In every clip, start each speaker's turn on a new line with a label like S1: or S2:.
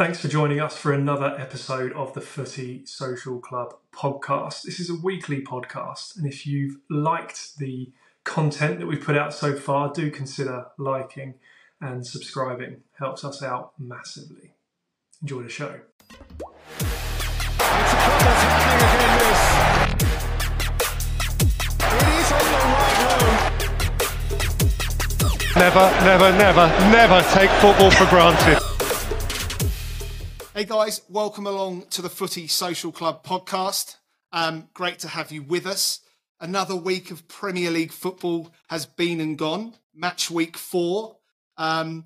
S1: Thanks for joining us for another episode of the Footie Social Club podcast. This is a weekly podcast, and if you've liked the content that we've put out so far, do consider liking and subscribing. Helps us out massively. Enjoy the show.
S2: Never, never, never, never take football for granted.
S3: Hey guys, welcome along to the Footie Social Club podcast. Um, great to have you with us. Another week of Premier League football has been and gone. Match week four. Um,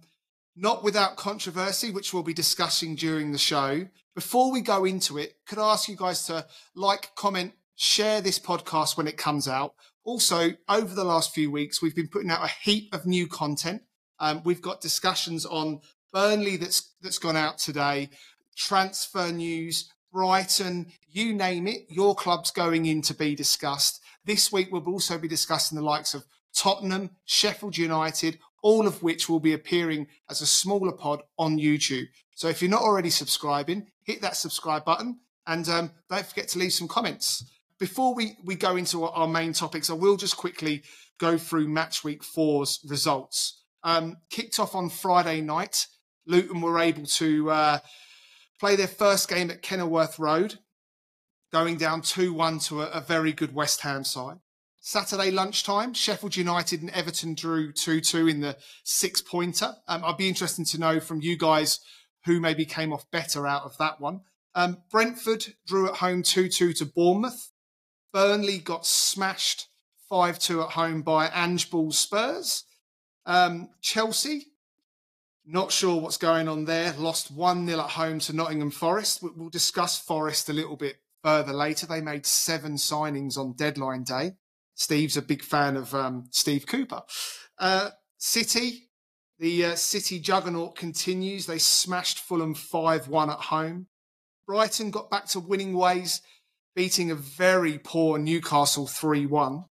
S3: not without controversy, which we'll be discussing during the show. Before we go into it, could I ask you guys to like, comment, share this podcast when it comes out? Also, over the last few weeks, we've been putting out a heap of new content. Um, we've got discussions on Burnley that's that's gone out today, transfer news, Brighton, you name it, your club's going in to be discussed. This week, we'll also be discussing the likes of Tottenham, Sheffield United, all of which will be appearing as a smaller pod on YouTube. So if you're not already subscribing, hit that subscribe button and um, don't forget to leave some comments. Before we, we go into our main topics, I will just quickly go through match week four's results. Um, kicked off on Friday night, Luton were able to uh, play their first game at Kenilworth Road, going down 2 1 to a, a very good West Ham side. Saturday lunchtime, Sheffield United and Everton drew 2 2 in the six pointer. Um, I'd be interested to know from you guys who maybe came off better out of that one. Um, Brentford drew at home 2 2 to Bournemouth. Burnley got smashed 5 2 at home by Ange Ball Spurs. Um, Chelsea, not sure what's going on there, lost 1 0 at home to Nottingham Forest. We'll discuss Forest a little bit further later. They made seven signings on deadline day. Steve's a big fan of um, Steve Cooper. Uh, City, the uh, City juggernaut continues. They smashed Fulham 5 1 at home. Brighton got back to winning ways beating a very poor Newcastle 3 1.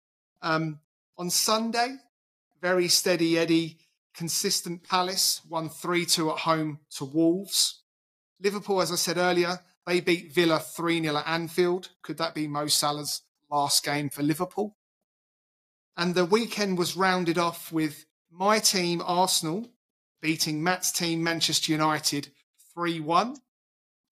S3: Um, on Sunday, very steady Eddie, consistent Palace, won 3 2 at home to Wolves. Liverpool, as I said earlier, they beat Villa 3 0 at Anfield. Could that be Mo Salah's last game for Liverpool? And the weekend was rounded off with my team, Arsenal, beating Matt's team, Manchester United 3 1.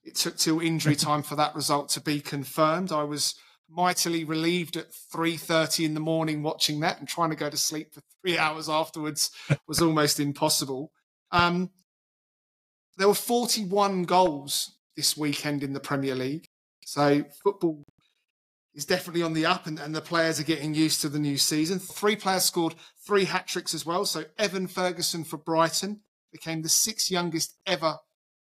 S3: It took till injury time for that result to be confirmed. I was mightily relieved at 3.30 in the morning watching that and trying to go to sleep for three hours afterwards was almost impossible. Um, there were 41 goals this weekend in the Premier League. So football is definitely on the up and, and the players are getting used to the new season. Three players scored three hat tricks as well. So Evan Ferguson for Brighton became the sixth youngest ever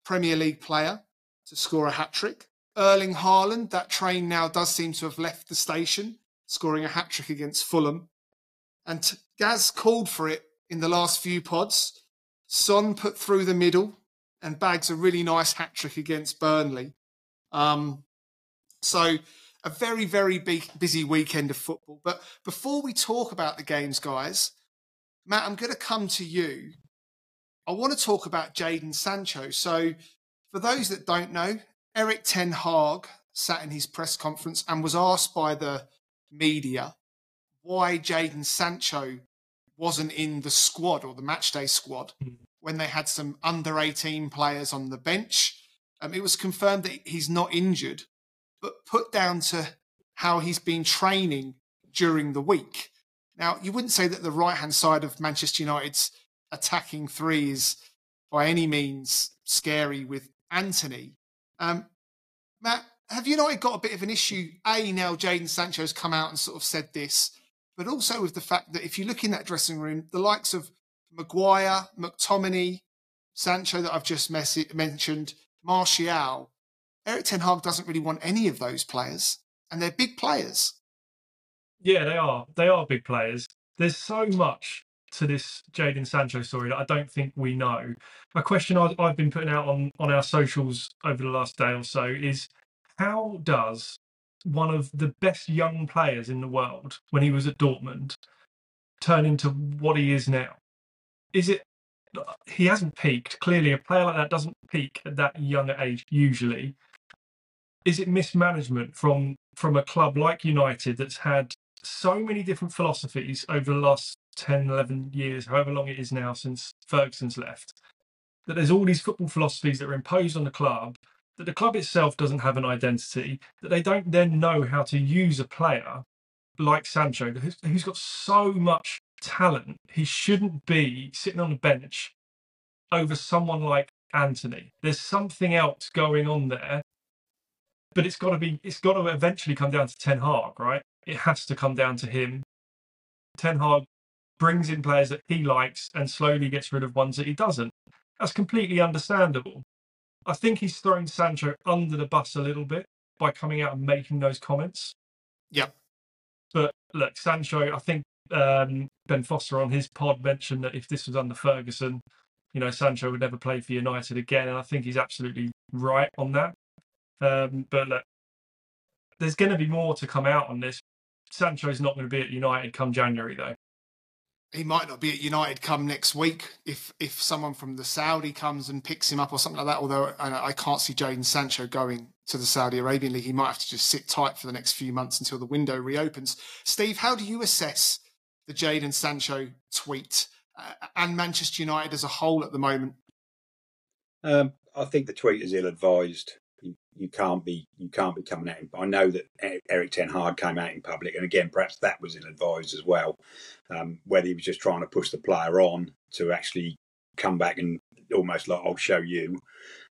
S3: Premier League player to score a hat trick. Erling Haaland, that train now does seem to have left the station, scoring a hat trick against Fulham. And Gaz called for it in the last few pods. Son put through the middle and bags a really nice hat trick against Burnley. Um, so a very, very big, busy weekend of football. But before we talk about the games, guys, Matt, I'm going to come to you. I want to talk about Jadon Sancho. So for those that don't know, Erik Ten Hag sat in his press conference and was asked by the media why Jadon Sancho wasn't in the squad or the matchday squad mm. when they had some under 18 players on the bench. Um, it was confirmed that he's not injured, but put down to how he's been training during the week. Now, you wouldn't say that the right hand side of Manchester United's attacking three is by any means scary with Antony. Um, Matt, have United got a bit of an issue? A, now Jadon Sancho's come out and sort of said this, but also with the fact that if you look in that dressing room, the likes of Maguire, McTominay, Sancho that I've just mes- mentioned, Martial, Erik Ten Hag doesn't really want any of those players, and they're big players.
S1: Yeah, they are. They are big players. There's so much to this Jadon Sancho story that I don't think we know. A question I've, been putting out on, on our socials over the last day or so is how does one of the best young players in the world when he was at Dortmund turn into what he is now? Is it he hasn't peaked. Clearly, a player like that doesn't peak at that younger age usually. Is it mismanagement from from a club like United that's had so many different philosophies over the last 10, 11 years, however long it is now since Ferguson's left, that there's all these football philosophies that are imposed on the club, that the club itself doesn't have an identity, that they don't then know how to use a player like Sancho, who's, who's got so much talent, he shouldn't be sitting on the bench over someone like Antony. There's something else going on there, but it's got to be. It's got to eventually come down to Ten Hag, right? It has to come down to him. Ten Hag brings in players that he likes and slowly gets rid of ones that he doesn't. That's completely understandable. I think he's throwing Sancho under the bus a little bit by coming out and making those comments.
S3: Yep.
S1: But look, Sancho, I think um, Ben Foster on his pod mentioned that if this was under Ferguson, you know, Sancho would never play for United again. And I think he's absolutely right on that. Um, but look, there's going to be more to come out on this. Sancho's not going to be at United come January, though.
S3: He might not be at United come next week if if someone from the Saudi comes and picks him up or something like that. Although I, I can't see Jadon Sancho going to the Saudi Arabian League, he might have to just sit tight for the next few months until the window reopens. Steve, how do you assess the Jadon Sancho tweet uh, and Manchester United as a whole at the moment?
S4: Um, I think the tweet is ill-advised. You, you, can't be you can't be coming out. I know that Erik Ten Hag came out in public, and again, perhaps that was ill-advised as well. Um, whether he was just trying to push the player on to actually come back and almost like I'll show you.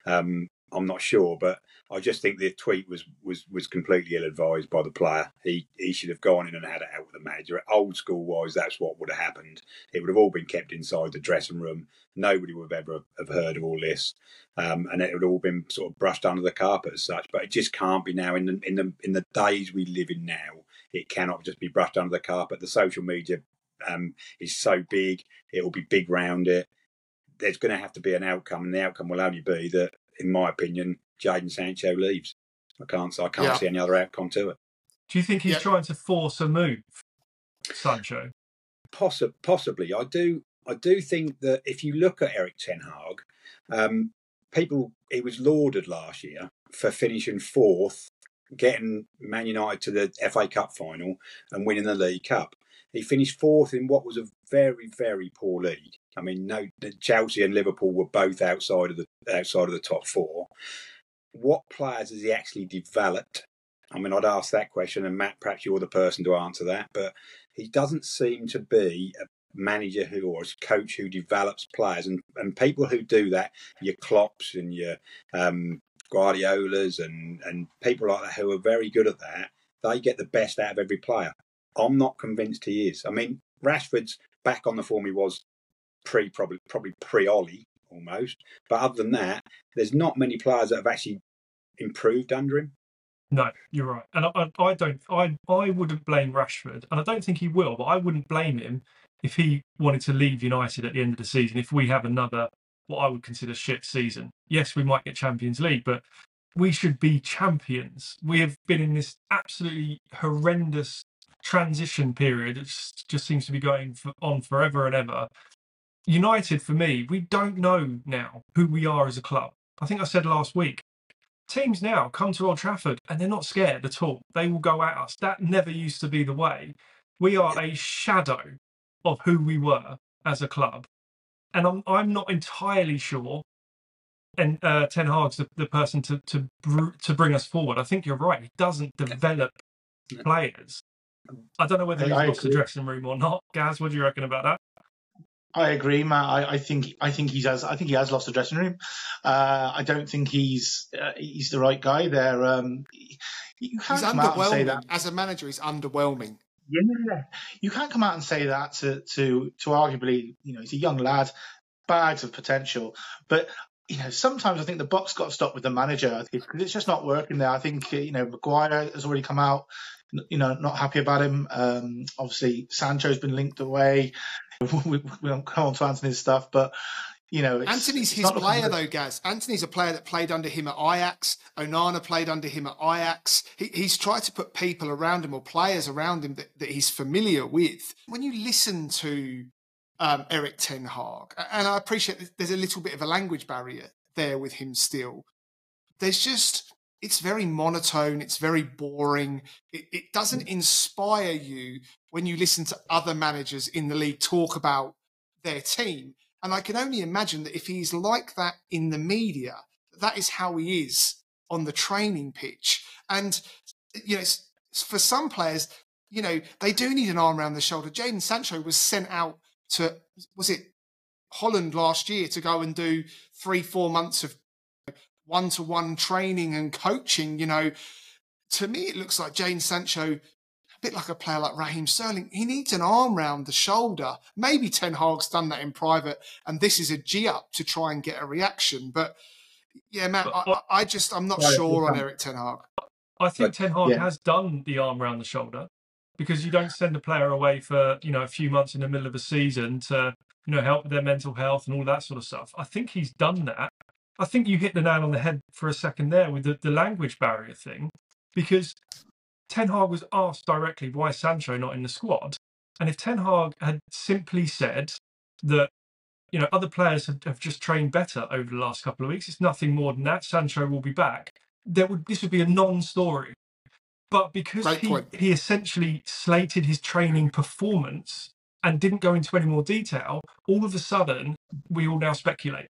S4: Um, I'm not sure, but I just think the tweet was was was completely ill advised by the player. He he should have gone in and had it out with the manager. Old school wise, that's what would have happened. It would have all been kept inside the dressing room. Nobody would have ever have heard of all this, um, and it would all been sort of brushed under the carpet as such. But it just can't be now in the in the in the days we live in now. It cannot just be brushed under the carpet. The social media um, is so big; it will be big round it. There's going to have to be an outcome, and the outcome will only be that in my opinion, Jadon Sancho leaves. I can't, I can't yeah. see any other outcome to it.
S1: Do you think he's yeah. trying to force a move, Sancho?
S4: Possi- possibly. I do. I do think that if you look at Erik Ten Hag, um, people he was lauded last year for finishing fourth, getting Man United to the FA Cup final, and winning the League Cup. He finished fourth in what was a very, very poor league. I mean, no, Chelsea and Liverpool were both outside of the outside of the top four. What players has he actually developed? I mean, I'd ask that question, and Matt, perhaps you're the person to answer that. But he doesn't seem to be a manager who or a coach who develops players, and, and people who do that, your Klopps and your um, Guardiolas and and people like that who are very good at that, they get the best out of every player. I'm not convinced he is. I mean, Rashford's back on the form he was pre probably probably pre Ole almost. But other than that, there's not many players that have actually improved under him.
S1: No, you're right, and I, I don't. I I wouldn't blame Rashford, and I don't think he will. But I wouldn't blame him if he wanted to leave United at the end of the season. If we have another what I would consider shit season, yes, we might get Champions League, but we should be champions. We have been in this absolutely horrendous transition period. It just seems to be going on forever and ever. United, for me, we don't know now who we are as a club. I think I said last week, teams now come to Old Trafford and they're not scared at all. They will go at us. That never used to be the way. We are a shadow of who we were as a club. And I'm, I'm not entirely sure. And uh, Ten Hag's the, the person to to br- to bring us forward. I think you're right. He doesn't develop players. I don't know whether he's lost the dressing room or not. Gaz, what do you reckon about that?
S5: I agree, Matt. I, I, think I think he's has I think he has lost the dressing room. Uh, I don't think he's uh, he's the right guy there. Um,
S3: you can't he's come out and say that as a manager. He's underwhelming.
S5: Yeah, you can't come out and say that to to to arguably, you know, he's a young lad, bags of potential. But you know, sometimes I think the box got stopped with the manager because it's just not working there. I think you know Maguire has already come out, you know, not happy about him. Um, obviously, Sancho's been linked away. we, we don't come on to Antony's stuff, but you know,
S3: Antony's his player though, Gaz. Antony's a player that played under him at Ajax. Onana played under him at Ajax. He, he's tried to put people around him or players around him that, that he's familiar with. When you listen to um, Erik Ten Hag, and I appreciate there's a little bit of a language barrier there with him still. There's just it's very monotone, it's very boring. It, it doesn't inspire you when you listen to other managers in the league talk about their team. And I can only imagine that if he's like that in the media, that is how he is on the training pitch. And you know, for some players, you know, they do need an arm around the shoulder. Jadon Sancho was sent out to was it Holland last year to go and do three, four months of one to one training and coaching. You know, to me, it looks like Jadon Sancho, bit like a player like Raheem Sterling. He needs an arm round the shoulder. Maybe Ten Hag's done that in private, and this is a G up to try and get a reaction. But yeah, Matt, I, I just I'm not sure on Erik Ten Hag.
S1: I think Ten Hag yeah. has done the arm around the shoulder because you don't send a player away for you know a few months in the middle of a season to you know help with their mental health and all that sort of stuff. I think he's done that. I think you hit the nail on the head for a second there with the, the language barrier thing, because Ten Hag was asked directly why Sancho not in the squad, and if Ten Hag had simply said that you know other players have, have just trained better over the last couple of weeks, it's nothing more than that. Sancho will be back. There would this would be a non-story but because he, he essentially slated his training performance and didn't go into any more detail, all of a sudden we all now speculate.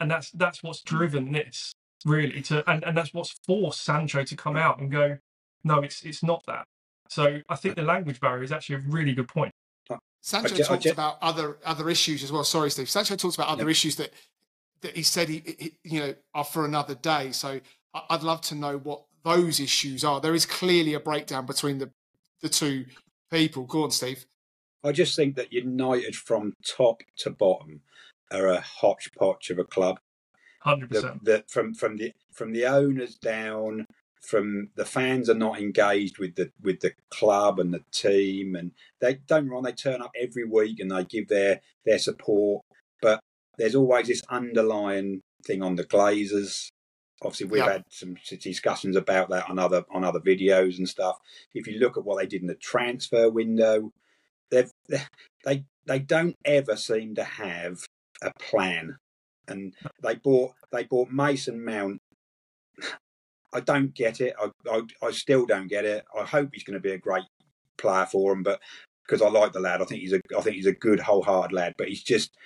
S1: And that's that's what's driven this really to and, and that's what's forced Sancho to come out and go, no, it's it's not that. So I think the language barrier is actually a really good point.
S3: Uh, Sancho just, talked just, about other other issues as well. Sorry, Steve. Sancho talks about other issues that that he said he, he, you know are for another day. So I'd love to know what those issues are. There is clearly a breakdown between the the two people. Go on, Steve.
S4: I just think that United from top to bottom are a hodgepodge of a club.
S1: Hundred percent.
S4: That from from the from the owners down, from the fans are not engaged with the with the club and the team, and they don't wrong. They turn up every week and they give their their support, but there's always this underlying thing on the Glazers Obviously, we've yep. had some discussions about that on other on other videos and stuff. If you look at what they did in the transfer window, they've they they don't ever seem to have a plan, and they bought they bought Mason Mount. I don't get it. I, I, I still don't get it. I hope he's going to be a great player for them, but because I like the lad, I think he's a I think he's a good wholehearted lad. But he's just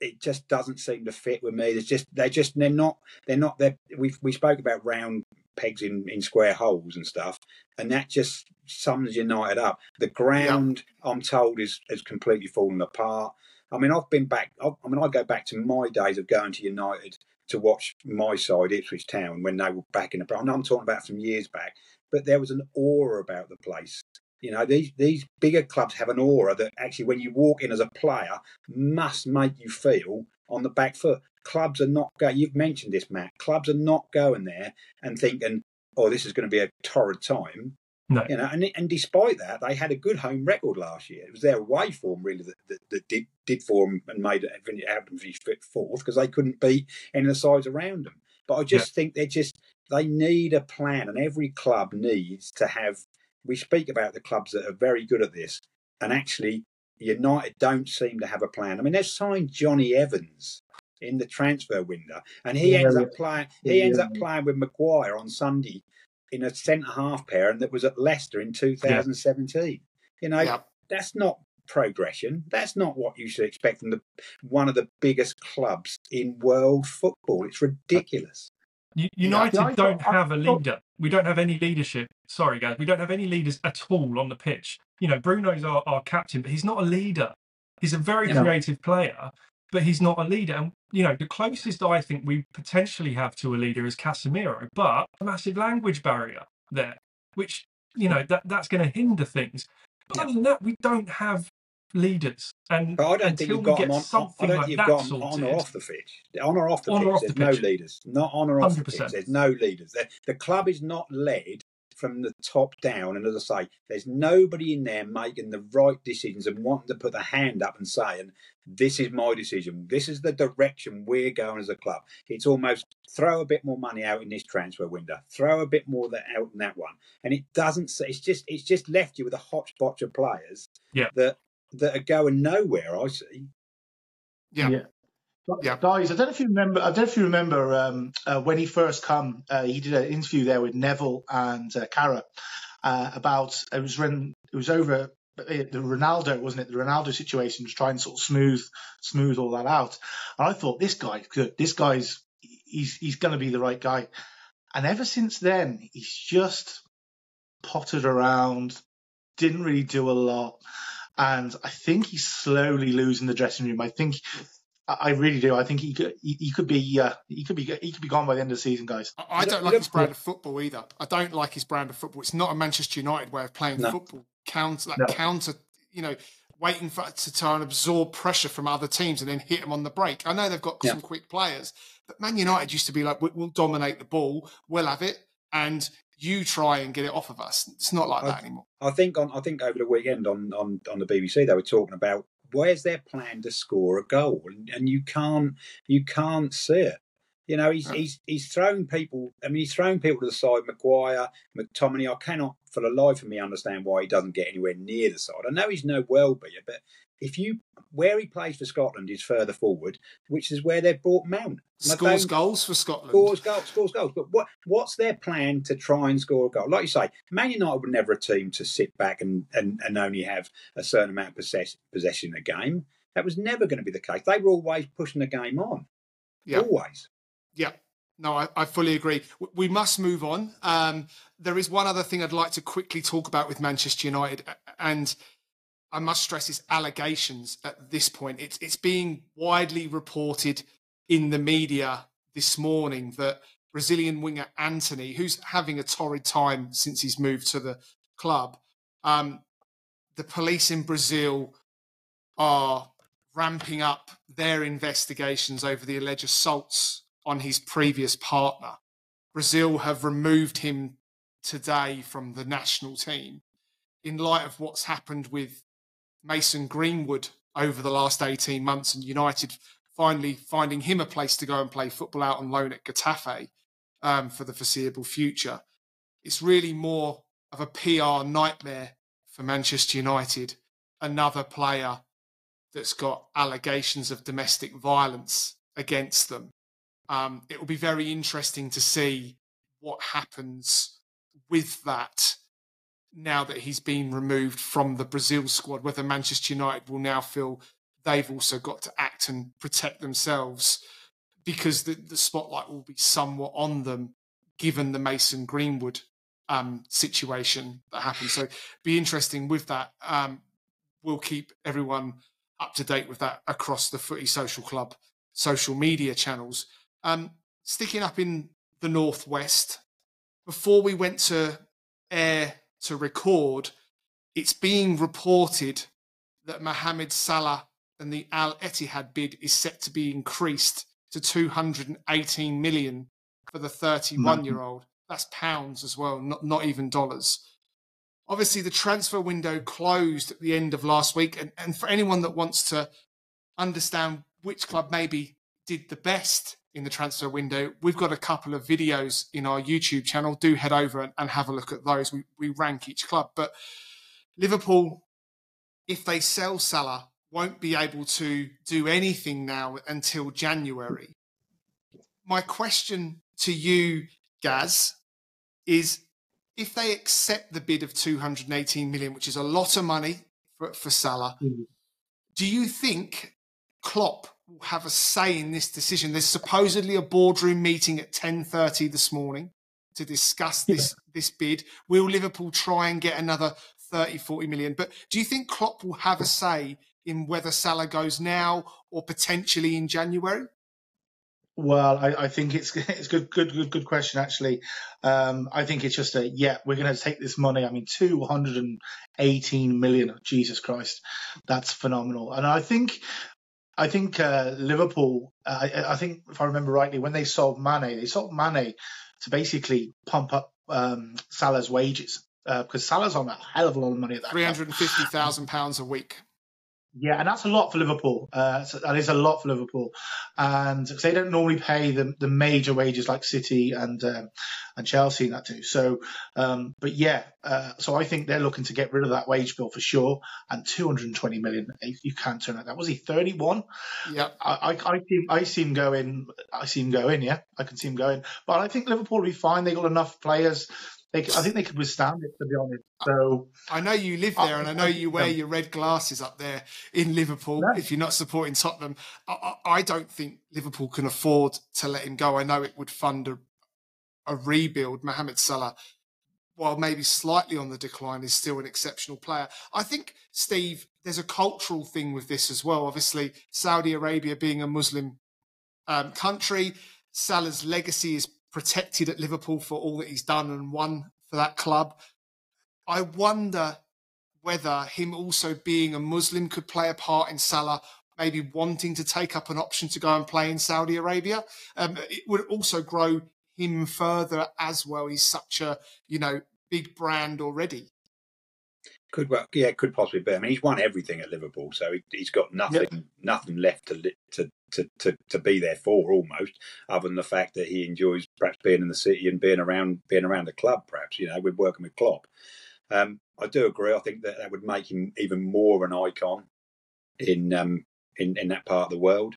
S4: it just doesn't seem to fit with me. There's just they're just they're not they're not they we we spoke about round pegs in, in square holes and stuff, and that just sums United up. The ground, yeah. I'm told, is has completely fallen apart. I mean, I've been back. I, I mean, I go back to my days of going to United to watch my side, Ipswich Town, when they were back in the. I'm talking about some years back, but there was an aura about the place. You know, these these bigger clubs have an aura that actually, when you walk in as a player, must make you feel on the back foot. Clubs are not going. You've mentioned this, Matt. Clubs are not going there and thinking, "Oh, this is going to be a torrid time."
S1: No.
S4: You know, and and despite that, they had a good home record last year. It was their away form really that, that, that did did for them and made it happen finish fourth because they couldn't beat any of the sides around them. But I just yeah. think they just they need a plan, and every club needs to have we speak about the clubs that are very good at this, and actually United don't seem to have a plan. I mean, they've signed Jonny Evans in the transfer window, and he yeah, ends up playing. He yeah. ends up playing with Maguire on Sunday in a centre half pair, and that was at Leicester in 2017. Yeah. You know, that's not progression. That's not what you should expect from the one of the biggest clubs in world football. It's ridiculous.
S1: United yeah, don't have a leader. We don't have any leadership. Sorry, guys, we don't have any leaders at all on the pitch. You know, Bruno's our, our captain, but he's not a leader. He's a very yeah. creative player, but he's not a leader. And you know, the closest I think we potentially have to a leader is Casemiro, but a massive language barrier there, which you know that that's going to hinder things. But yeah. other than that, we don't have leaders. And
S4: but I don't think you've got them on. I don't think you've got them on or off the pitch. On or off the on pitch, there's the no pitch. leaders. Not on or off 100%. the pitch. There's no leaders. The, the club is not led from the top down. And as I say, there's nobody in there making the right decisions and wanting to put the hand up and saying, "This is my decision. This is the direction we're going as a club." It's almost throw a bit more money out in this transfer window, throw a bit more that out in that one, and it doesn't. It's just it's just left you with a hodgepodge of players
S1: yeah.
S4: that that are going nowhere. I see.
S3: Yeah.
S5: Yeah.
S3: Yeah.
S5: Guys, I don't know if you remember. I don't know if you remember um, uh, when he first come. Uh, he did an interview there with Neville and uh, Carra uh, about it was when it was over uh, the Ronaldo, wasn't it? The Ronaldo situation was trying to sort of smooth smooth all that out. And I thought this guy's good. This guy's he's he's going to be the right guy. And ever since then, he's just pottered around, didn't really do a lot. And I think he's slowly losing the dressing room. I think, I really do. I think he could, he, he could be, uh, he could be, he could be gone by the end of the season, guys.
S3: I- I don't like his brand of football either. I don't like his brand of football. It's not a Manchester United way of playing
S4: No.
S3: football. Counter, that
S5: No.
S3: counter, you know, waiting for to try and absorb pressure from other teams and then hit them on the break. I know they've got
S4: Yeah.
S3: some quick players, but Man United used to be like, "We- we'll dominate the ball, we'll have it, and you try and get it off of us. It's not like
S4: I-
S3: that anymore.
S4: I think on I think over the weekend on, on, on the BBC they were talking about where's their plan to score a goal and, and you can't you can't see it. You know, he's he's he's thrown people I mean he's thrown people to the side, Maguire, McTominay, I cannot for the life of me understand why he doesn't get anywhere near the side. I know he's no Welbeer, but if you where he plays for Scotland is further forward, which is where they've brought Mount.
S3: Scores goals for Scotland.
S4: scores goals, scores goals. But what what's their plan to try and score a goal? Like you say, Man United were never a team to sit back and, and, and only have a certain amount of possess, possession in a game. That was never going to be the case. They were always pushing the game on.
S3: Yeah.
S4: Always.
S3: Yeah. No, I, I fully agree. We must move on. Um, there is one other thing I'd like to quickly talk about with Manchester United, and I must stress is allegations at this point. It's it's being widely reported in the media this morning that Brazilian winger Antony, who's having a torrid time since he's moved to the club, um, the police in Brazil are ramping up their investigations over the alleged assaults on his previous partner. Brazil have removed him today from the national team in light of what's happened with Mason Greenwood over the last 18 months and United finally finding him a place to go and play football out on loan at Getafe um, for the foreseeable future. It's really more of a PR nightmare for Manchester United. Another player that's got allegations of domestic violence against them. Um, it will be very interesting to see what happens with that now that he's been removed from the Brazil squad, whether Manchester United will now feel they've also got to act and protect themselves because the, the spotlight will be somewhat on them given the Mason Greenwood um, situation that happened. So be interesting with that. Um, we'll keep everyone up to date with that across the Footie Social Club social media channels. Um, sticking up in the Northwest, before we went to air to record, it's being reported that Mohamed Salah and the Al Ittihad bid is set to be increased to 218 million for the 31 year old. That's pounds as well, not, not even dollars. Obviously, the transfer window closed at the end of last week. And, and for anyone that wants to understand which club maybe did the best in the transfer window, we've got a couple of videos in our YouTube channel. Do head over and, and have a look at those. We, we rank each club. But Liverpool, if they sell Salah, won't be able to do anything now until January. My question to you, Gaz, is if they accept the bid of 218 million, which is a lot of money for, for Salah,
S5: Mhm.
S3: do you think Klopp will have a say in this decision? There's supposedly a boardroom meeting at 10:30 this morning to discuss this this bid. Will Liverpool try and get another 30, 40 million? But do you think Klopp will have a say in whether Salah goes now or potentially in January?
S5: Well, I, I think it's it's good, good, good, good question actually. Um, I think it's just a yeah, we're going to take this money. I mean, two hundred and eighteen million. Jesus Christ, that's phenomenal. And I think, I think uh, Liverpool. Uh, I, I think if I remember rightly, when they sold Mane, they sold Mane to basically pump up um, Salah's wages uh, because Salah's on a hell of a lot of money at that.
S3: 350,000 pounds a week.
S5: Yeah, and that's a lot for Liverpool. Uh, so that is a lot for Liverpool, and cause they don't normally pay the, the major wages like City and um, and Chelsea and that too. So, um, but yeah, uh, so I think they're looking to get rid of that wage bill for sure. And 220 million, you can't turn it that. Was he 31?
S3: Yeah,
S5: I, I, I see, I see him going. I see him going. Yeah, I can see him going. But I think Liverpool will be fine. They got enough players they, I think they could withstand it, to be honest. So
S3: I know you live there, and I know you wear your red glasses up there in Liverpool. No. If you're not supporting Tottenham, I, I, don't think Liverpool can afford to let him go. I know it would fund a, a rebuild. Mohamed Salah, while maybe slightly on the decline, is still an exceptional player. I think Steve, there's a cultural thing with this as well. Obviously, Saudi Arabia being a Muslim um, country, Salah's legacy is protected at Liverpool for all that he's done and won for that club. I wonder whether him also being a Muslim could play a part in Salah maybe wanting to take up an option to go and play in Saudi Arabia. Um, it would also grow him further as well. He's such a you know big brand already.
S4: Could well, yeah, could possibly be. I mean, he's won everything at Liverpool, so he, has got nothing, yep. nothing left to, to to to to be there for almost, other than the fact that he enjoys perhaps being in the city and being around being around the club. Perhaps you know, we're working with Klopp. Um, I do agree. I think that that would make him even more of an icon in um, in in that part of the world.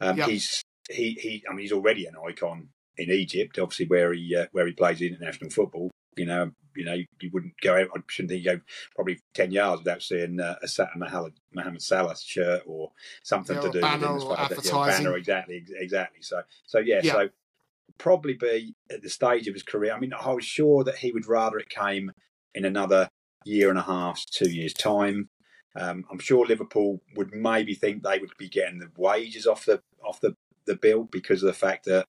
S4: Um, yep. He's he he. I mean, he's already an icon in Egypt, obviously where he uh, where he plays international football. You know, you know, you wouldn't go out. I shouldn't think you go probably ten yards without seeing uh, a Mohamed, Mohamed Salah shirt or something
S3: yeah,
S4: to do
S3: banner
S4: with
S3: him. advertising. Yeah,
S4: banner, exactly, exactly. So, so yeah, yeah, so probably be at the stage of his career. I mean, I was sure that he would rather it came in another year and a half, two years time. Um, I'm sure Liverpool would maybe think they would be getting the wages off the off the, the bill because of the fact that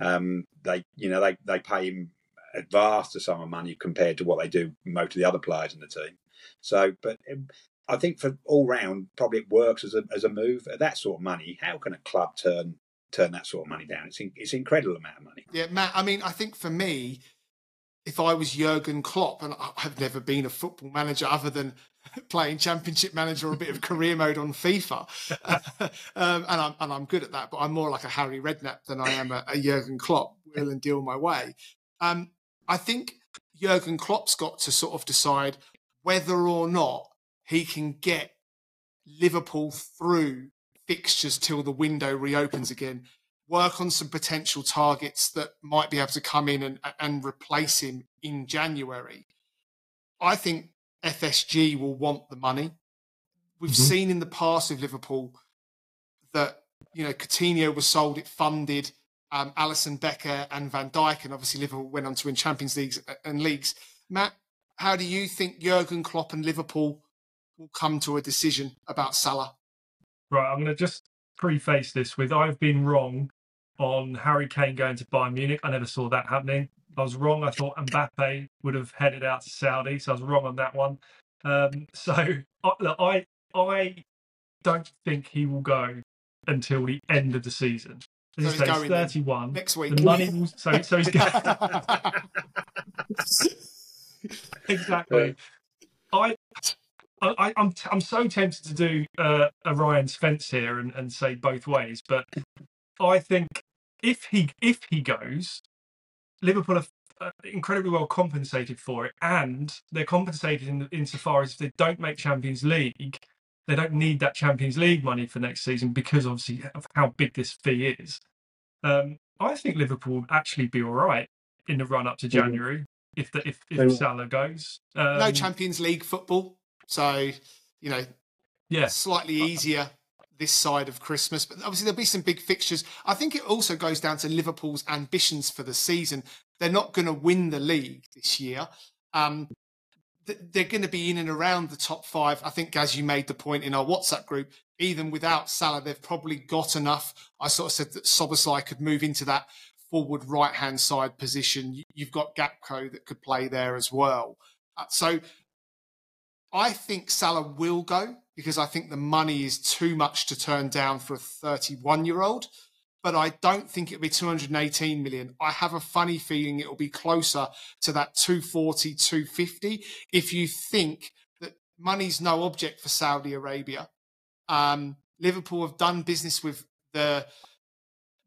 S4: um, they, you know, they, they pay him a vast sum of money compared to what they do most of the other players in the team. So, but um, I think for all round, probably it works as a as a move. At that sort of money, how can a club turn turn that sort of money down? It's in, it's an incredible amount of money.
S3: Yeah, Matt. I mean, I think for me, if I was Jurgen Klopp, and I've never been a football manager other than playing Championship Manager or a bit of career mode on FIFA, um, and I'm and I'm good at that. But I'm more like a Harry Redknapp than I am a, a Jurgen Klopp. Will and deal my way. Um, I think Jurgen Klopp's got to sort of decide whether or not he can get Liverpool through fixtures till the window reopens again. Work on some potential targets that might be able to come in and, and replace him in January. I think FSG will want the money. We've mm-hmm. seen in the past with Liverpool that you know Coutinho was sold, it funded um, Becker and Van Dijk, and obviously Liverpool went on to win Champions Leagues uh, and leagues. Matt, how do you think Jurgen Klopp and Liverpool will come to a decision about Salah?
S1: Right, I'm going to just preface this with I've been wrong on Harry Kane going to Bayern Munich. I never saw that happening. I was wrong. I thought Mbappe would have headed out to Saudi, so I was wrong on that one. Um, so I, I don't think he will go until the end of the season. So he's, going 31
S3: next week.
S1: The money will, so, so he's going. exactly. I, I, I'm I'm so tempted to do uh, a Ryan Spence here and, and say both ways, but I think if he if he goes, Liverpool are uh, incredibly well compensated for it, and they're compensated in insofar as if they don't make Champions League, they don't need that Champions League money for next season because obviously of how big this fee is. Um, I think Liverpool will actually be all right in the run up to January mm-hmm. if the, if, if Salah goes.
S3: Um, no Champions League football, so you know,
S1: yeah,
S3: slightly easier this side of Christmas. But obviously there'll be some big fixtures. I think it also goes down to Liverpool's ambitions for the season. They're not going to win the league this year. Um, they're going to be in and around the top five. I think, as you made the point in our WhatsApp group, even without Salah, they've probably got enough. I sort of said that Szoboszlai could move into that forward right hand side position. You've got Gakpo that could play there as well. Uh, so I think Salah will go because I think the money is too much to turn down for a 31 year old but I don't think it'll be 218 million. I have a funny feeling it'll be closer to that 240, 250. If you think that money's no object for Saudi Arabia, Um, Liverpool have done business with the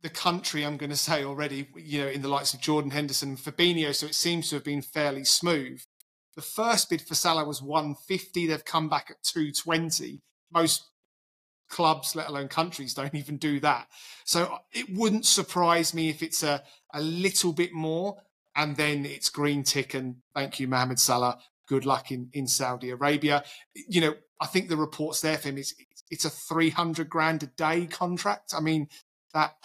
S3: the country. I'm going to say already, you know, in the likes of Jordan Henderson and Fabinho, so it seems to have been fairly smooth. The first bid for Salah was 150. They've come back at 220. Most clubs, let alone countries, don't even do that. So uh, it wouldn't surprise me if it's a, a little bit more and then it's green tick and thank you, Mohamed Salah. Good luck in, in Saudi Arabia. You know, I think the reports there for him is it's a 300 grand a day contract. I mean, that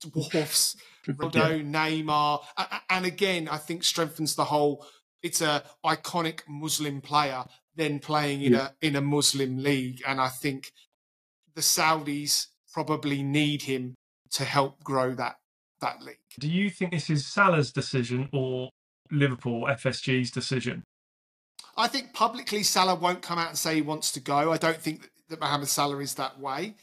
S3: dwarfs Ronaldo, Neymar. And again, I think strengthens the whole, it's a iconic Muslim player then playing in yeah. a in a Muslim league. And I think the Saudis probably need him to help grow that that league.
S1: Do you think this is Salah's decision or Liverpool FSG's decision?
S3: I think publicly Salah won't come out and say he wants to go. I don't think that, Mohamed Salah is that way.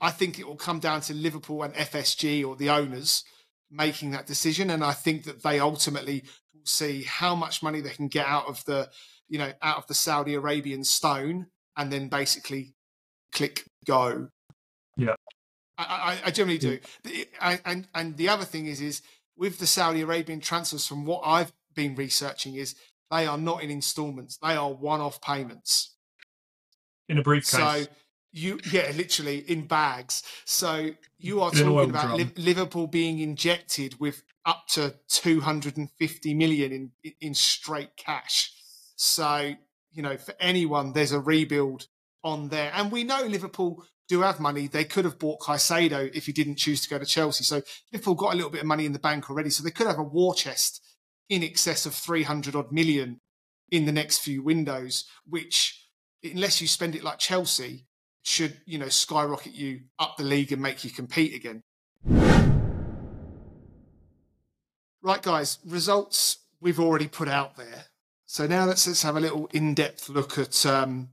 S3: I think it will come down to Liverpool and FSG or the owners making that decision, and I think that they ultimately will see how much money they can get out of the, you know, out of the Saudi Arabian stone, and then basically click go.
S1: Yeah.
S3: I, I, I generally do. And, and and the other thing is is with the Saudi Arabian transfers, from what I've been researching, is they are not in instalments; they are one-off payments.
S1: In a briefcase.
S3: So you, yeah, literally in bags. So you are talking about Li- Liverpool being injected with up to 250 million in in straight cash. So you know, for anyone, there's a rebuild on there, and we know Liverpool do have money. They could have bought Caicedo if he didn't choose to go to Chelsea. So Liverpool got a little bit of money in the bank already. So they could have a war chest in excess of 300 odd million in the next few windows, which, unless you spend it like Chelsea, should, you know, skyrocket you up the league and make you compete again. Right, guys, results we've already put out there. So now let's, let's have a little in depth look at um,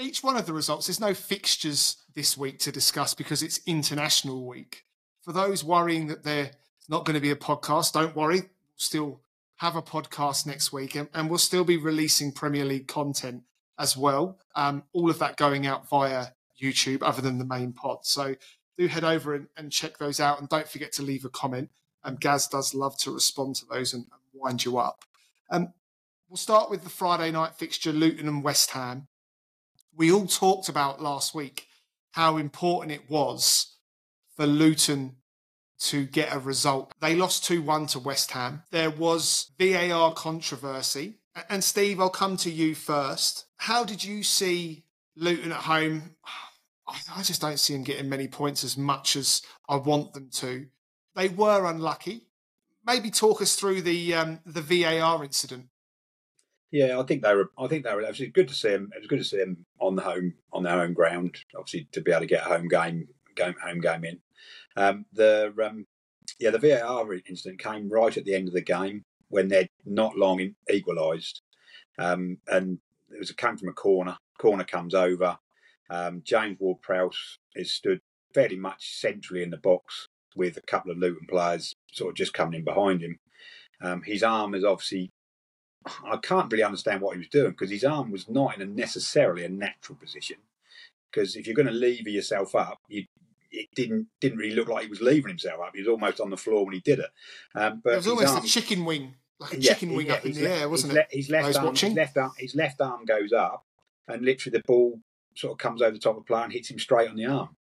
S3: each one of the results. There's no fixtures this week to discuss because it's International Week. For those worrying that there's not going to be a podcast, don't worry. We'll still have a podcast next week and, and we'll still be releasing Premier League content as well. Um, all of that going out via YouTube, other than the main pod. So do head over and, and check those out. And don't forget to leave a comment. Um, Gaz does love to respond to those and, and wind you up. Um, we'll start with the Friday night fixture Luton and West Ham. We all talked about last week how important it was for Luton to get a result. They lost 2 1 to West Ham. There was VAR controversy. And Steve, I'll come to you first. How did you see Luton at home? I just don't see them getting many points as much as I want them to. They were unlucky. Maybe talk us through the um, the VAR incident.
S4: Yeah, I think they were. I think they were. Was good to see them. It was good to see them on the home on their own ground. Obviously, to be able to get a home game, game home game in. Um, the um, yeah, the VAR incident came right at the end of the game when they'd not long equalised, um, and it was a came from a corner. Corner comes over. Um, James Ward-Prowse is stood fairly much centrally in the box with a couple of Luton players sort of just coming in behind him. Um, his arm is obviously I can't really understand what he was doing because his arm was not in a necessarily a natural position. Because if you're going to lever yourself up, you, it didn't didn't really look like he was levering himself up. He was almost on the floor when he did it.
S3: Um, but it was almost arm, a chicken wing, like a yeah, chicken wing yeah, up in the air, wasn't
S4: it? his left arm, his left arm, his left arm goes up, and literally the ball sort of comes over the top of the player and hits him straight on the arm.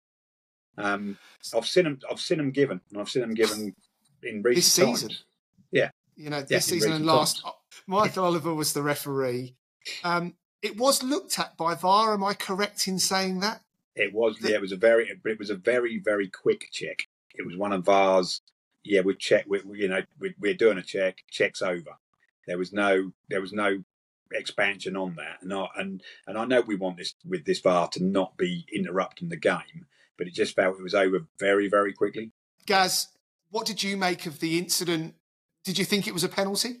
S4: Um, I've seen him. I've seen him given, and I've seen him given in recent this season. Times. Yeah,
S3: you know, this yeah, season and last. Times. Michael Oliver was the referee. Um, it was looked at by VAR. Am I correct in saying that?
S4: It was. The, yeah, it was a very. It was a very very quick check. It was one of VAR's. Yeah, we check. We, you know, we, we're doing a check. Check's over. There was no. There was no expansion on that, and I, and and I know we want this with this VAR to not be interrupting the game, but it just felt it was over very very quickly.
S3: Gaz, what did you make of the incident? Did you think it was a penalty?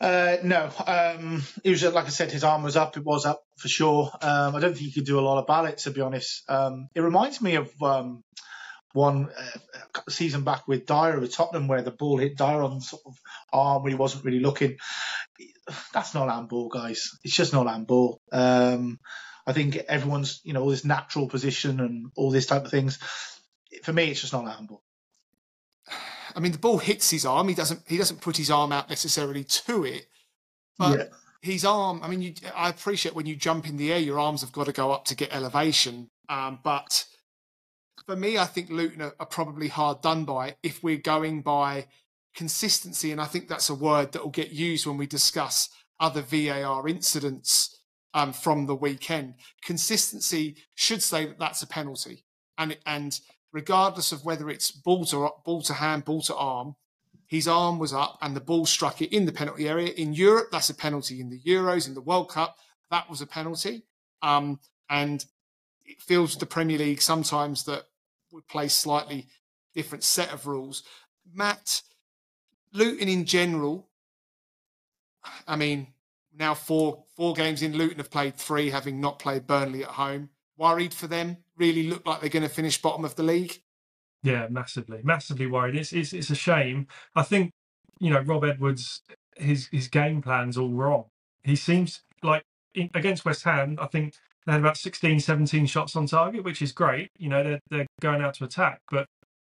S5: Uh, no, um, it was like I said, his arm was up. It was up for sure. Um, I don't think he could do a lot about it, to be honest. Um, it reminds me of um, one uh, season back with Dier with Tottenham, where the ball hit Dier on sort of arm when he wasn't really looking. That's not handball, guys. It's just not handball. Um, I think everyone's, you know, all this natural position and all this type of things. For me, it's just not handball.
S3: I mean, the ball hits his arm. He doesn't. He doesn't put his arm out necessarily to it, but
S5: Yeah.
S3: his arm. I mean, you, I appreciate when you jump in the air, your arms have got to go up to get elevation. Um, but for me, I think Luton are, are probably hard done by if we're going by consistency, and I think that's a word that will get used when we discuss other VAR incidents um, from the weekend. Consistency should say that that's a penalty, and and regardless of whether it's ball to ball to hand, ball to arm, his arm was up and the ball struck it in the penalty area. In Europe, that's a penalty. In the Euros, in the World Cup, that was a penalty. Um, and it feels the Premier League sometimes that we play slightly different set of rules. Matt, Luton in general, I mean, now four four games in, Luton have played three, having not played Burnley at home. Worried for them? Really look like they're going to finish bottom of the league?
S1: Yeah, massively, massively worried. It's it's it's a shame. I think you know Rob Edwards, his his game plan's all wrong. He seems like in, against West Ham, I think they had about 16, 17 shots on target, which is great. You know they're they're going out to attack. But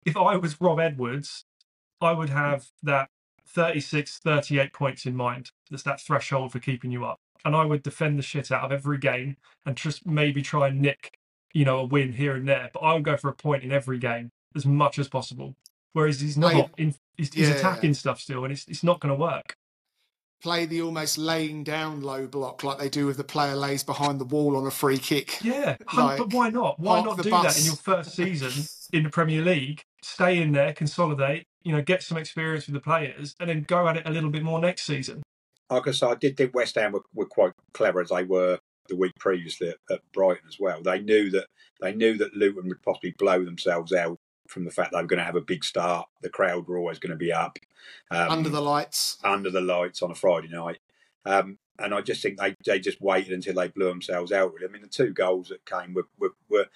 S1: if I was Rob Edwards, I would have that 36, 38 points in mind. That's that threshold for keeping you up. And I would defend the shit out of every game and just maybe try and nick, you know, a win here and there. But I would go for a point in every game as much as possible. Whereas he's not.
S3: Mate,
S1: in, he's, he's
S3: yeah.
S1: attacking stuff still, and it's it's not going to work.
S3: Play the almost laying down low block like they do with the player lays behind the wall on a free kick.
S1: Yeah,
S3: Like,
S1: but why not? Why not
S3: the
S1: do that in your first season in the Premier League? Stay in there, consolidate, you know, get some experience with the players, and then go at it a little bit more next season.
S4: Like I said, I did think West Ham were, were quite clever as they were the week previously at, at Brighton as well. They knew that they knew that Luton would possibly blow themselves out from the fact they were going to have a big start. The crowd were always going to be up um,
S3: Under the lights.
S4: under the lights on a Friday night. Um, and I just think they, they just waited until they blew themselves out. Really. I mean, the two goals that came were, were, were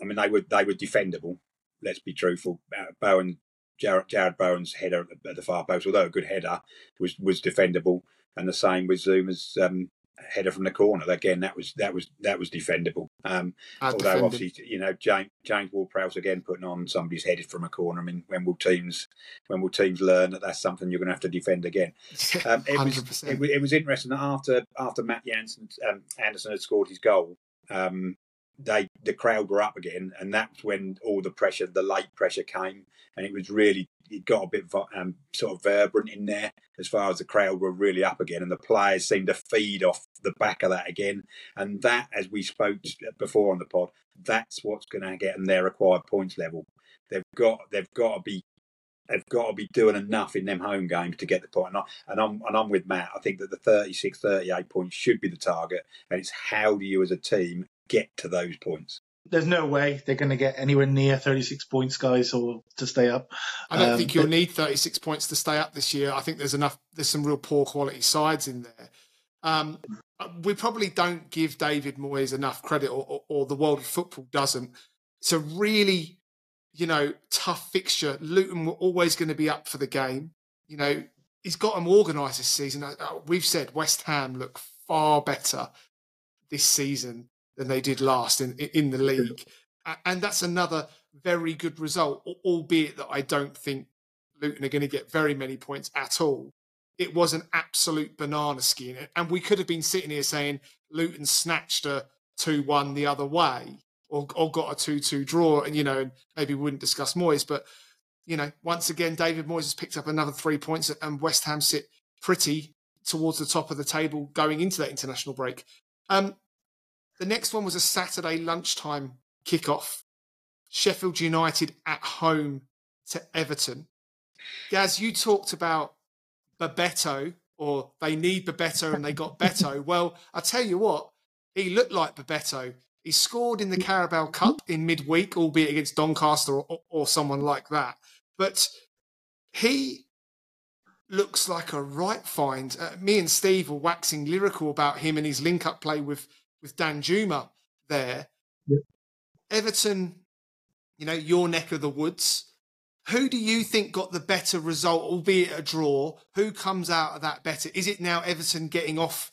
S4: I mean, they were they were defendable. Let's be truthful. Uh, Bowen, Jarrod, Jarrod Bowen's header at the far post, although a good header, was was defendable, and the same with Zouma's um, header from the corner. Again, that was that was that was defendable. Um, Although
S3: defended.
S4: obviously, you know, James, James Ward-Prowse again putting on somebody's headed from a corner. I mean, when will teams when will teams learn that that's something you're going to have to defend again? Um, it, was,
S3: 100%.
S4: it, wa- it was interesting that after after Matt Jansen um, Anderson had scored his goal, um, they the crowd were up again, and that's when all the pressure, the late pressure came, and it was really it got a bit um, sort of vibrant in there as far as the crowd were really up again, and the players seemed to feed off the back of that again, and that, as we spoke before on the pod, that's what's going to get them their required points level. They've got they've got to be they've got to be doing enough in them home games to get the point. And, I, and I'm and I'm with Matt. I think that the 36, 38 points should be the target, and it's how do you as a team get to those points?
S5: There's no way they're going to get anywhere near 36 points, guys, or to stay up.
S3: I don't
S5: Um,
S3: think you'll
S5: but-
S3: need 36 points to stay up this year. I think there's enough. There's some real poor quality sides in there. Um, we probably don't give David Moyes enough credit, or, or, or the world of football doesn't. It's a really, you know, tough fixture. Luton were always going to be up for the game. You know, he's got them organised this season. Uh, uh, We've said West Ham look far better this season than they did last in in the league, and that's another very good result. Albeit that I don't think Luton are going to get very many points at all. It was an absolute banana skin, and we could have been sitting here saying Luton snatched a two-one the other way, or, or got a two-two draw, and you know, maybe we wouldn't discuss Moyes, but you know, once again, David Moyes has picked up another three points, and West Ham sit pretty towards the top of the table going into that international break. Um, the next one was a Saturday lunchtime kickoff. Sheffield United at home to Everton. Gaz, you talked about Bebeto, or they need Bebeto and they got Beto. well, I tell you what, he looked like Bebeto. He scored in the Carabao Cup in midweek, albeit against Doncaster or, or someone like that. But he looks like a right find. Uh, me and Steve were waxing lyrical about him and his link up play with, with Danjuma there.
S5: Yep.
S3: Everton, you know, your neck of the woods. Who do you think got the better result, albeit a draw? Who comes out of that better? Is it now Everton getting off,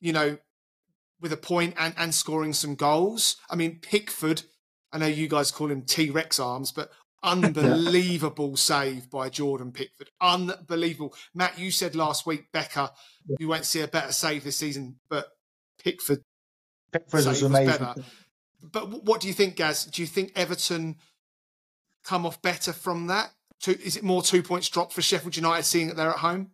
S3: you know, with a point and, and scoring some goals. I mean, Pickford, I know you guys call him T Rex arms, but unbelievable save by Jordan Pickford. Unbelievable. Matt, you said last week, Becker, you won't see a better save this season, but Pickford,
S5: Pickford was amazing. Was.
S3: But what do you think, Gaz? Do you think Everton come off better from that? is it more two points drop for Sheffield United seeing that they're at home?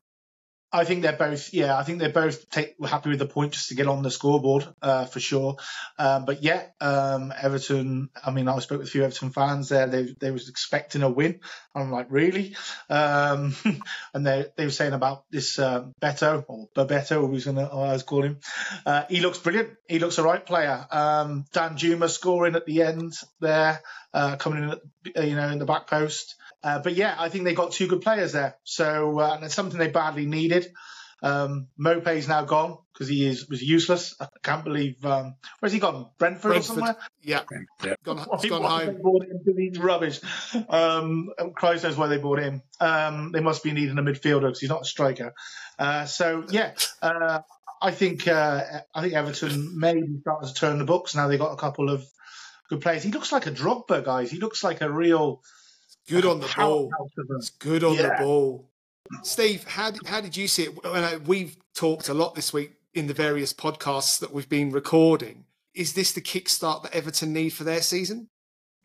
S5: I think they're both, yeah, I think they're both take, happy with the point just to get on the scoreboard uh, for sure. Um, but yeah, um, Everton. I mean, I spoke with a few Everton fans there. They they was expecting a win. I'm like, really? Um, and they they were saying about this uh, Beto or Bebeto, who's gonna I was calling him. Uh, he looks brilliant. He looks a right player. Um, Danjuma scoring at the end there, uh, coming in, at, you know, in the back post. Uh, but yeah, I think they got two good players there. So uh, and it's something they badly needed. Um, Maupay's now gone because he is was useless. I can't believe um, where's he gone? Brentford, Brentford. or somewhere?
S3: Yeah, yeah. gone, why, gone why home. bought him
S5: he's rubbish. Um, Christ knows why they bought him. Um, they must be needing a midfielder because he's not a striker. Uh, so yeah, uh, I think uh, I think Everton maybe starting to turn the books now. They got a couple of good players. He looks like a Drogba, guys. He looks like a real
S3: Good on the ball. It's good on yeah. the ball. Steve, how did, how did you see it? We've talked a lot this week in the various podcasts that we've been recording. Is this the kickstart that Everton need for their season?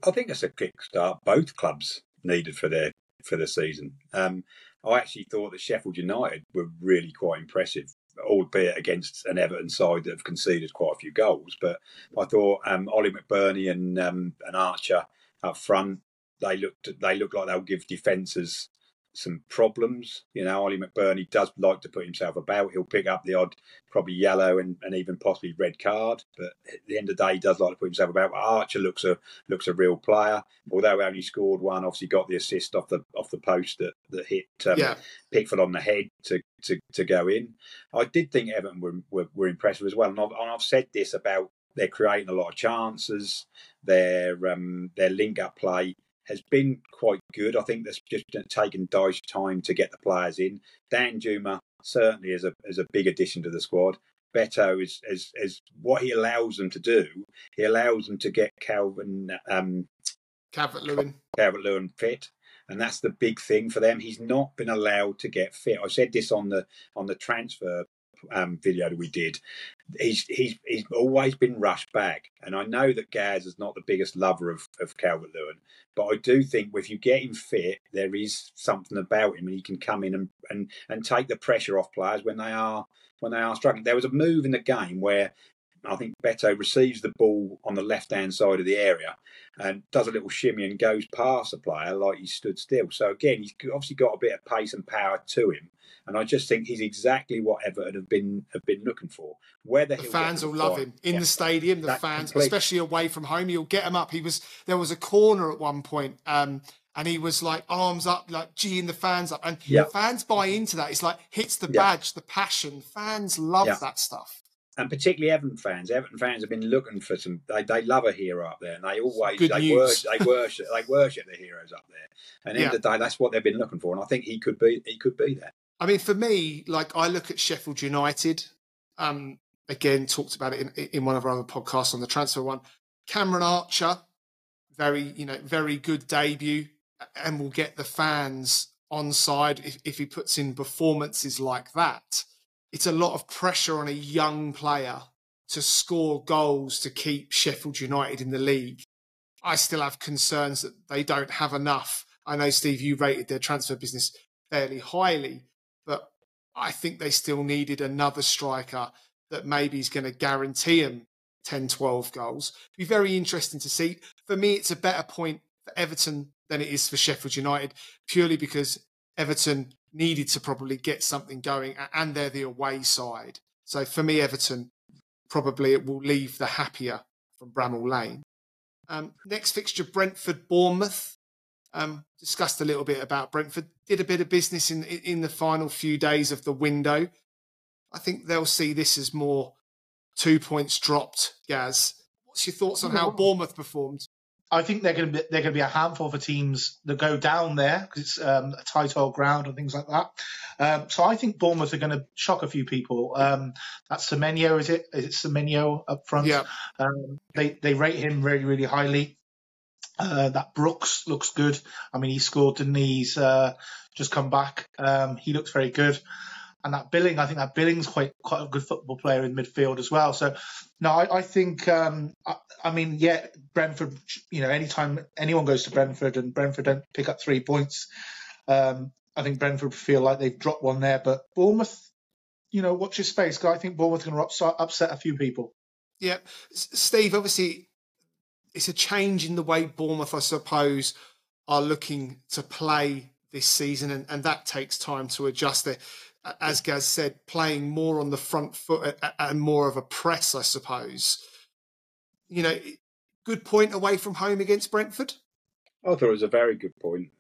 S4: I think it's a kickstart both clubs needed for their for the season. Um, I actually thought that Sheffield United were really quite impressive, albeit against an Everton side that have conceded quite a few goals. But I thought um, Ollie McBurnie and um, and Archer up front they looked they look like they'll give defences some problems. You know, Ollie McBurnie does like to put himself about. He'll pick up the odd, probably yellow and, and even possibly red card. But at the end of the day, he does like to put himself about. But Archer looks a looks a real player. Although he only scored one, obviously got the assist off the off the post that that hit um, yeah. Pickford on the head to, to to go in. I did think Everton were were, were impressive as well, and I've, and I've said this about they're creating a lot of chances. Their um, their link up play has been quite good. I think that's just taken Dyche time to get the players in. Danjuma certainly is a is a big addition to the squad. Beto is, is is what he allows them to do. He allows them to get Calvin um,
S3: Calvert Lewin
S4: Calvert Lewin fit, and that's the big thing for them. He's not been allowed to get fit. I said this on the on the transfer um, video that we did, he's he's he's always been rushed back, and I know that Gaz is not the biggest lover of of Calvert Lewin, but I do think if you get him fit, there is something about him, and he can come in and and and take the pressure off players when they are when they are struggling. There was a move in the game where I think Beto receives the ball on the left hand side of the area and does a little shimmy and goes past the player like he stood still. So again, he's obviously got a bit of pace and power to him. And I just think he's exactly what Everton have been have been looking for. Whether
S3: the fans will love him in yeah, the stadium, the fans, complete. especially away from home, you'll get him up. He was there was a corner at one point, um, and he was like arms up, like geeing the fans up, and yep. fans buy into that. It's like hits the badge, the passion. Fans love that stuff
S4: and particularly Everton fans. Everton fans have been looking for some. They, they love a hero up there, and they always Good they worship, they worship they worship the heroes up there. And yeah. in the day, that's what they've been looking for, and I think he could be he could be there.
S3: I mean, for me, like I look at Sheffield United. Um, again, talked about it in, in one of our other podcasts on the transfer one. Cameron Archer, very you know very good debut, and will get the fans on side if, if he puts in performances like that it's a lot of pressure on a young player to score goals to keep Sheffield United in the league. I still have concerns that they don't have enough. I know, Steve, you rated their transfer business fairly highly, but I think they still needed another striker that maybe is going to guarantee them 10, 12 goals. Be very interesting to see. For me, it's a better point for Everton than it is for Sheffield United, purely because Everton needed to probably get something going, and they're the away side. So for me, Everton probably it will leave the happier from Bramall Lane. Um, next fixture, Brentford Bournemouth. Um, discussed a little bit about Brentford. Did a bit of business in in the final few days of the window. I think they'll see this as more two points dropped. Gaz, what's your thoughts on how Bournemouth performed?
S5: I think they're going to be they're going to be a handful for teams that go down there because it's um, a tight old ground and things like that. Um, so I think Bournemouth are going to shock a few people. Um, that's Semenyo, is it? Is it Semenyo up front?
S3: Yeah.
S5: Um, they they rate him really really highly. Uh, that Brooks looks good. I mean, he scored, didn't he? He's uh, just come back. Um, he looks very good. And that Billing, I think that Billing's quite quite a good football player in midfield as well. So, no, I, I think, um, I, I, mean, yeah, Brentford. You know, anytime anyone goes to Brentford and Brentford don't pick up three points, um, I think Brentford feel like they've dropped one there. But Bournemouth, you know, watch your space, guy. I think Bournemouth going to upset, upset a few people.
S3: Yeah, Steve. Obviously, it's a change in the way Bournemouth, I suppose, are looking to play this season, and, and that takes time to adjust. There, as Gaz said, playing more on the front foot and more of a press, I suppose. You know, good point away from home against Brentford.
S4: I thought it was a very good point.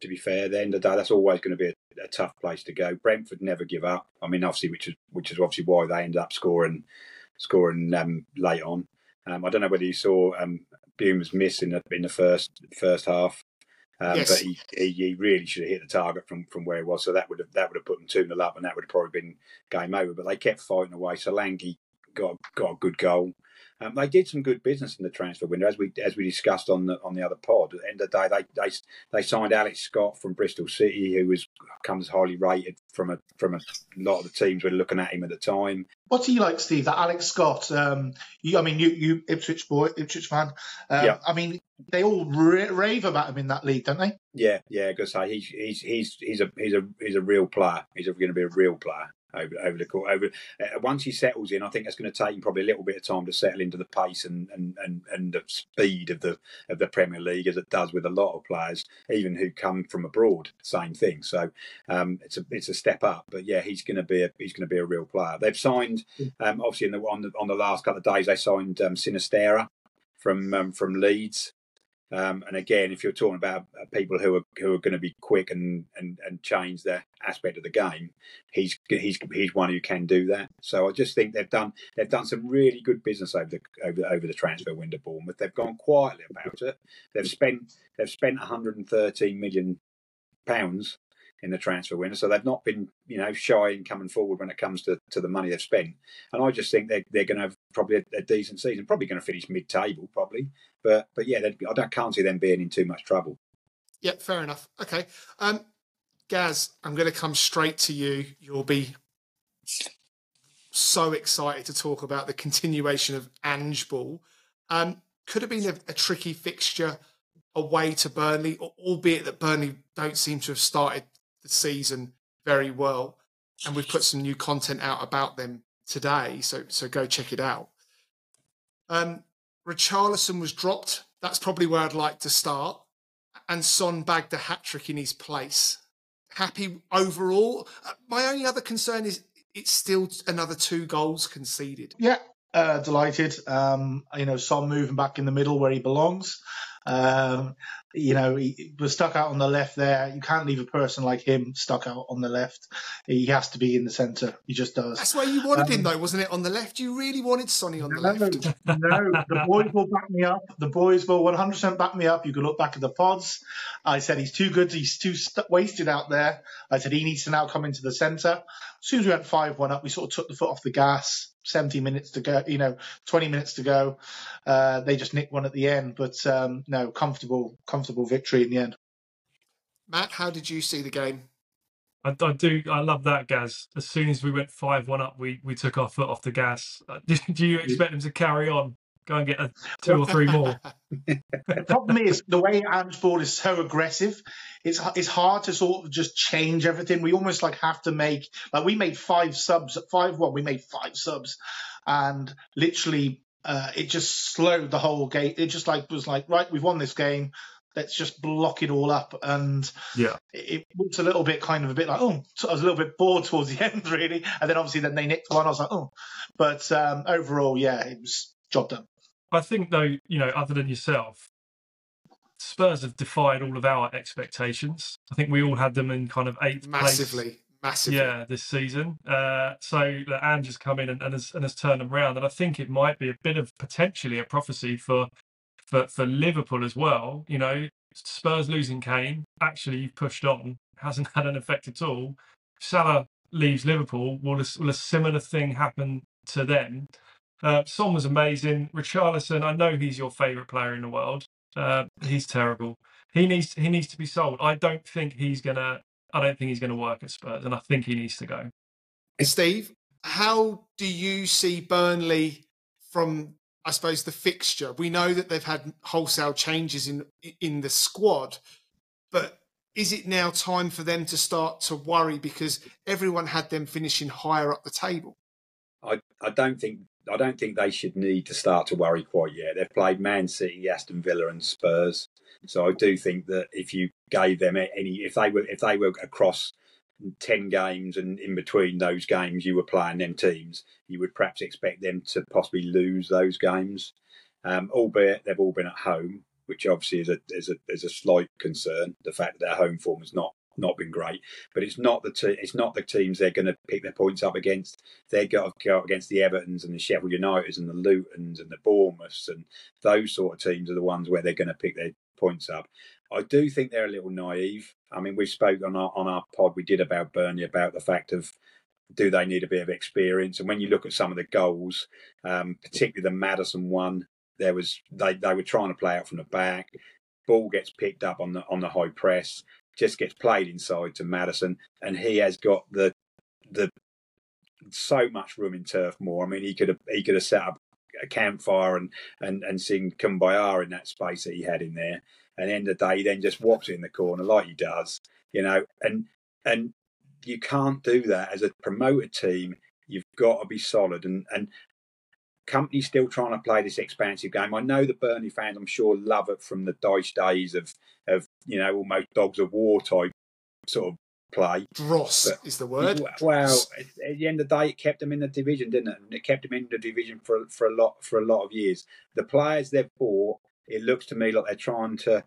S4: To be fair, at the end of the day, that's always going to be a, a, tough place to go. Brentford never give up. I mean, obviously, which is which is obviously why they ended up scoring scoring um, late on. Um, I don't know whether you saw um, miss in the in the first first half. Um, yes. But he, he, he, really should have hit the target from, from where he was. So that would have that would have put them two 0 up, and that would have probably been game over. But they kept fighting away. Solanke got got a good goal. Um, they did some good business in the transfer window, as we as we discussed on the on the other pod. At the end of the day, they they, they signed Alex Scott from Bristol City, who was comes highly rated from a from a lot of the teams were looking at him at the time.
S5: What's you like, Steve? That Alex Scott. Um, you, I mean, you you Ipswich boy, Ipswich fan. Um, yeah. I mean, they all rave about him in that league, don't they?
S4: Yeah, yeah. Because say he's he's he's he's a he's a he's a real player. He's going to be a real player over over the court. Over uh, once he settles in, I think that's going to take him probably a little bit of time to settle into the pace and, and, and, and the speed of the of the Premier League, as it does with a lot of players, even who come from abroad. Same thing. So um, it's a it's a step up. But yeah, he's going to be a he's going to be a real player. They've signed um, obviously in the on the on the last couple of days they signed um, Sinisterra from um, from Leeds. Um, and again, if you're talking about uh, people who are who are going to be quick and, and, and change their aspect of the game, he's he's he's one who can do that. So I just think they've done they've done some really good business over the over, over the transfer window. Bournemouth they've gone quietly about it. They've spent they've spent 113 million pounds in the transfer window. So they've not been, you know, shy in coming forward when it comes to, to the money they've spent. And I just think they're, they're going to have probably a, a decent season, probably going to finish mid-table, probably. But but yeah, I don't, can't see them being in too much trouble.
S3: Yeah, fair enough. Okay. Um, Gaz, I'm going to come straight to you. You'll be so excited to talk about the continuation of Ange Ball. Um, could have been a, a tricky fixture away to Burnley, albeit that Burnley don't seem to have started the season very well, and we've put some new content out about them today. So so go check it out. Um, Richarlison was dropped. That's probably where I'd like to start. And Son bagged a hat trick in his place. Happy overall. Uh, my only other concern is it's still another two goals conceded.
S5: Yeah, uh, delighted. Um, you know, Son moving back in the middle where he belongs. Um, you know, he was stuck out on the left there. You can't leave a person like him stuck out on the left. He has to be in the centre. He just does.
S3: That's where you wanted um, him, though, wasn't it? On the left, you really wanted Sonny on the no, left.
S5: no, the boys will back me up. The boys will 100% back me up. You can look back at the pods. I said he's too good. He's too st- wasted out there. I said he needs to now come into the centre. As soon as we went five one up, we sort of took the foot off the gas. 70 minutes to go, you know, 20 minutes to go. Uh, they just nicked one at the end, but um, no, comfortable, comfortable victory in the end.
S3: Matt, how did you see the game?
S1: I, I do. I love that, Gaz. As soon as we went five one up, we we took our foot off the gas. Uh, do you expect them to carry on? Go and get a two or three more.
S5: the problem is the way Ange Ball is so aggressive. It's it's hard to sort of just change everything. We almost like have to make like we made five subs at five one. We made five subs, and literally uh, it just slowed the whole game. It just like was like right, we've won this game. Let's just block it all up, and
S1: yeah,
S5: it, it was a little bit kind of a bit like oh, I was a little bit bored towards the end really, and then obviously then they nicked one. I was like oh, but um, overall, yeah, it was job done.
S1: I think though, you know, other than yourself, Spurs have defied all of our expectations. I think we all had them in kind of eighth
S3: massively,
S1: place.
S3: massively,
S1: yeah, this season. Uh, so Ange has come in and, and, has, and has turned them around, and I think it might be a bit of potentially a prophecy for for for Liverpool as well. You know, Spurs losing Kane actually pushed on hasn't had an effect at all. Salah leaves Liverpool, will a, will a similar thing happen to them? Uh, Son was amazing. Richarlison, I know he's your favourite player in the world. Uh, he's terrible. He needs he needs to be sold. I don't think he's gonna. I don't think he's gonna work at Spurs, and I think he needs to go.
S3: Steve, how do you see Burnley from I suppose the fixture? We know that they've had wholesale changes in in the squad, but is it now time for them to start to worry because everyone had them finishing higher up the table?
S4: I, I don't think I don't think they should need to start to worry quite yet. They've played Man City, Aston Villa, and Spurs. So I do think that if you gave them any, if they were if they were across ten games and in between those games you were playing them teams, you would perhaps expect them to possibly lose those games. Um, albeit they've all been at home, which obviously is a is a is a slight concern. The fact that their home form has not not been great, but it's not the it's not the teams they're going to pick their points up against. They're going to go up against the Evertons and the Sheffield Uniteds and the Lutons and the Bournemouths and those sort of teams are the ones where they're going to pick their points up. I do think they're a little naive. I mean, we spoke on our on our pod we did about Burnley about the fact of do they need a bit of experience? And when you look at some of the goals, um, particularly the Maddison one, there was they, they were trying to play out from the back. Ball gets picked up on the on the high press, just gets played inside to Maddison, and he has got the the so much room in Turf Moor. I mean, he could have he could have set up a campfire and and and sing Kumbaya in that space that he had in there. And end of the day, he then just walks in the corner like he does, you know. And and you can't do that as a promoted team. You've got to be solid. And and Kompany's still trying to play this expansive game. I know the Burnley fans, I'm sure, love it from the Dyche days of of you know almost dogs of war type sort of play.
S3: Dross but, is the word.
S4: Well, at the end of the day, it kept them in the division, didn't it? And it kept them in the division for for a lot for a lot of years. The players they've bought, it looks to me like they're trying to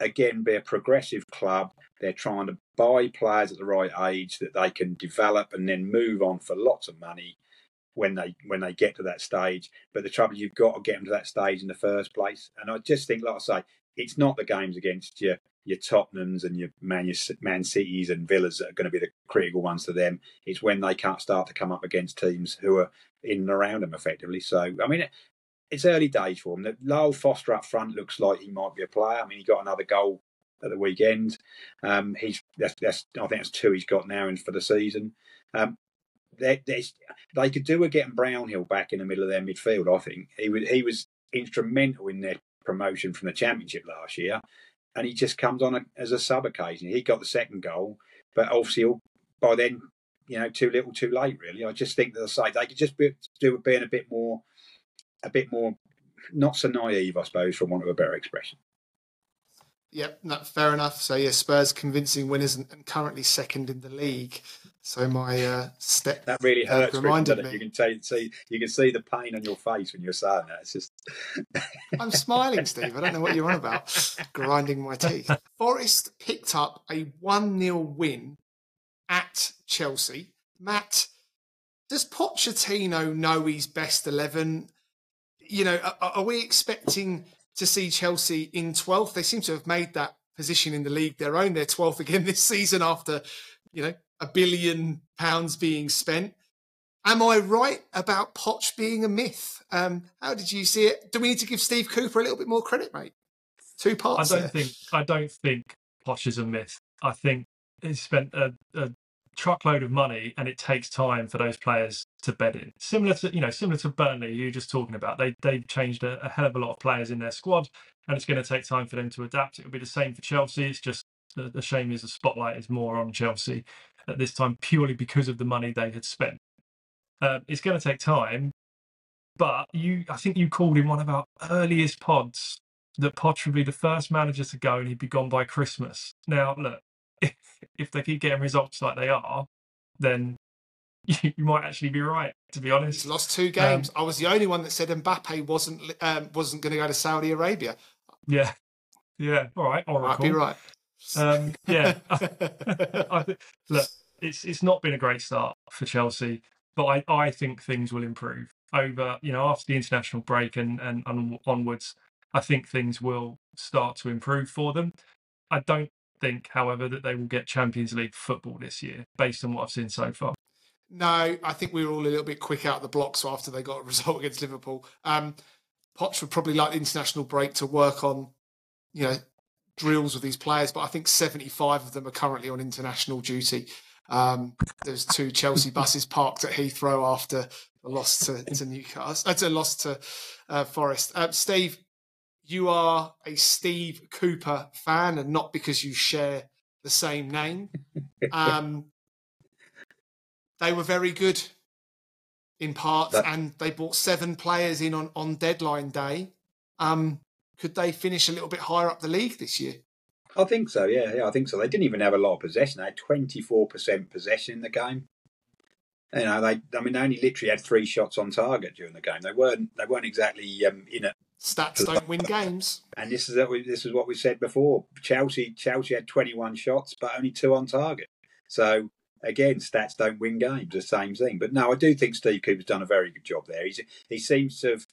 S4: again be a progressive club. They're trying to buy players at the right age that they can develop and then move on for lots of money when they when they get to that stage. But the trouble is you've got to get them to that stage in the first place. And I just think, like I say, it's not the games against your your Tottenhams and your Man, Man Cities and Villas that are going to be the critical ones to them. It's when they can't start to come up against teams who are in and around them effectively. So I mean. It's early days for them. Lyle Foster up front looks like he might be a player. I mean, he got another goal at the weekend. Um, he's that's, that's, I think that's two he's got now in for the season. Um, they, they could do with getting Brownhill back in the middle of their midfield. I think he was he was instrumental in their promotion from the championship last year, and he just comes on a, as a sub occasionally. He got the second goal, but obviously by then, you know, too little, too late. Really, I just think that the side they could just be, do with being a bit more, a bit more, not so naive, I suppose, for want of a better expression.
S3: Yep, no, fair enough. So yeah, Spurs convincing winners and, and currently second in the league. So my uh, step
S4: that really hurts. Uh, reminded me. You can tell, see you can see the pain on your face when you're saying that. It's just
S3: I'm smiling, Steve. I don't know what you're on about. Grinding my teeth. Forest picked up a one 0 win at Chelsea. Matt, does Pochettino know his best eleven? You know, are, are we expecting to see Chelsea in 12th? They seem to have made that position in the league their own. They're 12th again this season after, you know, a billion pounds being spent. Am I right about Poch being a myth? Um, how did you see it? Do we need to give Steve Cooper a little bit more credit, mate? Two parts.
S1: I don't there. think. I don't think Poch is a myth. I think he spent a, a truckload of money, and it takes time for those players to bed in. Similar to you know, similar to Burnley, you were just talking about. They they've changed a, a hell of a lot of players in their squad, and it's going to take time for them to adapt. It'll be the same for Chelsea. It's just the, the shame is the spotlight is more on Chelsea at this time purely because of the money they had spent. Uh, it's going to take time, but you, I think you called in one of our earliest pods that Poch would be the first manager to go and he'd be gone by Christmas. Now, look, if, if they keep getting results like they are, then you, you might actually be right. To be honest,
S3: He's lost two games. Um, I was the only one that said Mbappe wasn't um, wasn't going to go to Saudi Arabia.
S1: Yeah, yeah. All right, Oracle.
S3: Might be right.
S1: Um, yeah, I, look, it's it's not been a great start for Chelsea, but I, I think things will improve over you know after the international break and and, and onwards. I think things will start to improve for them. I don't think, however, that they will get Champions League football this year, based on what I've seen so far.
S3: No, I think we were all a little bit quick out of the blocks after they got a result against Liverpool. Um, Poch would probably like the international break to work on, you know, drills with these players, but I think 75 of them are currently on international duty. Um, there's two Chelsea buses parked at Heathrow after a loss to, to Newcastle, uh, a loss to uh, Forest. Uh, Steve, you are a Steve Cooper fan, and not because you share the same name. Um, they were very good in parts, that... and they brought seven players in on, on deadline day. Um, could they finish a little bit higher up the league this year?
S4: I think so. Yeah, yeah, I think so. They didn't even have a lot of possession. They had twenty four percent possession in the game. You know, they. I mean, they only literally had three shots on target during the game. They weren't. They weren't exactly um, in it.
S3: Stats don't win games.
S4: And this is this is what we said before. Chelsea Chelsea had twenty one shots, but only two on target. So again, stats don't win games. The same thing. But no, I do think Steve Cooper's done a very good job there. He's he seems to have.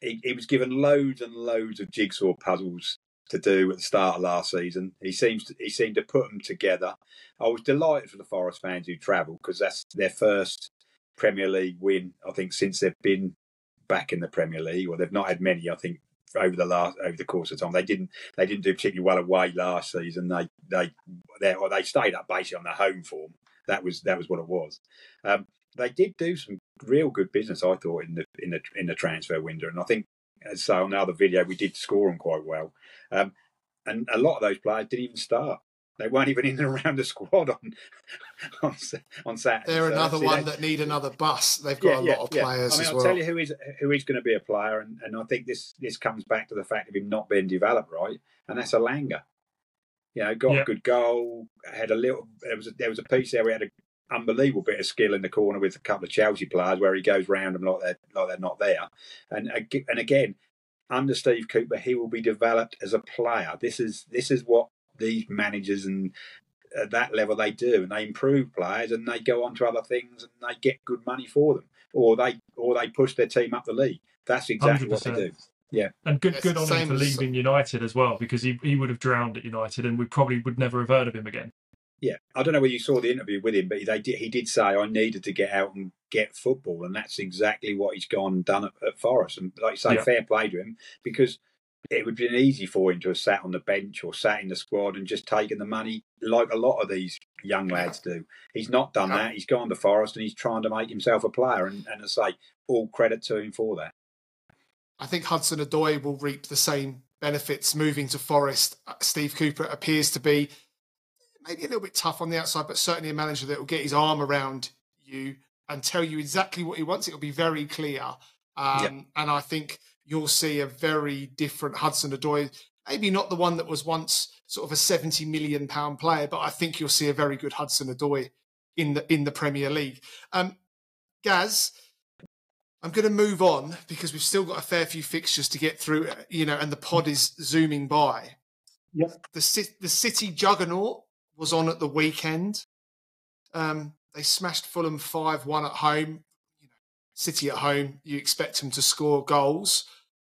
S4: He, he was given loads and loads of jigsaw puzzles to do at the start of last season. He seems to, he seemed to put them together. I was delighted for the Forest fans who travelled because that's their first Premier League win. I think since they've been back in the Premier League, or they've not had many. I think over the last over the course of time, they didn't they didn't do particularly well away last season. They they they they stayed up basically on their home form. That was that was what it was. Um, they did do some real good business, I thought, in the in the in the transfer window, and I think as so on the other video we did score them quite well. Um, and a lot of those players didn't even start. They weren't even in and around the squad on on, on Saturday.
S3: They're so another one that need another bus. They've got yeah, a lot of players.
S4: I mean,
S3: I'll
S4: well. tell you who is who is going to be a player, and, and I think this this comes back to the fact of him not being developed right, and that's Elanga. You know, got a good goal. Had a little. There was a, there was a piece there. We had an unbelievable bit of skill in the corner with a couple of Chelsea players where he goes round them like they're like they're not there. And and again, under Steve Cooper, he will be developed as a player. This is this is what these managers and at that level they do, and they improve players, and they go on to other things, and they get good money for them, or they or they push their team up the league. That's exactly 100%. what they do. Yeah,
S1: and good good on him for leaving United as well, because he he would have drowned at United, and we probably would never have heard of him again.
S4: Yeah, I don't know whether you saw the interview with him, but they did, he did say I needed to get out and get football, and that's exactly what he's gone and done at, at Forest. And like you say, yeah. fair play to him because it would have been easy for him to have sat on the bench or sat in the squad and just taken the money like a lot of these young lads do. He's not done that. He's gone to Forest and he's trying to make himself a player. And, and I say, all credit to him for that.
S3: I think Hudson Odoi will reap the same benefits moving to Forest. Uh, Steve Cooper appears to be maybe a little bit tough on the outside, but certainly a manager that will get his arm around you and tell you exactly what he wants. It'll be very clear. Um, yep. And I think you'll see a very different Hudson Odoi. Maybe not the one that was once sort of a 70 million pound player, but I think you'll see a very good Hudson Odoi in the in the Premier League. Um, Gaz, I'm going to move on because we've still got a fair few fixtures to get through, you know, and the pod is zooming by.
S5: Yep.
S3: The the City juggernaut was on at the weekend. Um, they smashed Fulham 5 1 at home. You know, City at home, you expect them to score goals.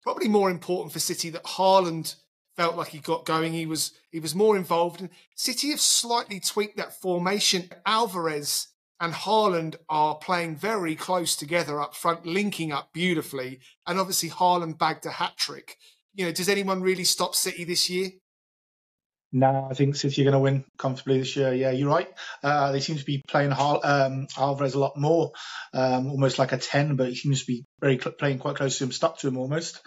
S3: Probably more important for City that Haaland felt like he got going. He was he was more involved. And City have slightly tweaked that formation. Alvarez and Haaland are playing very close together up front, linking up beautifully. And obviously Haaland bagged a hat trick. You know, does anyone really stop City this year?
S5: No, I think City are going to win comfortably this year. Yeah, you're right. Uh, they seem to be playing um, Alvarez a lot more, um, almost like a 10, but he seems to be very cl- playing quite close to him, stuck to him almost.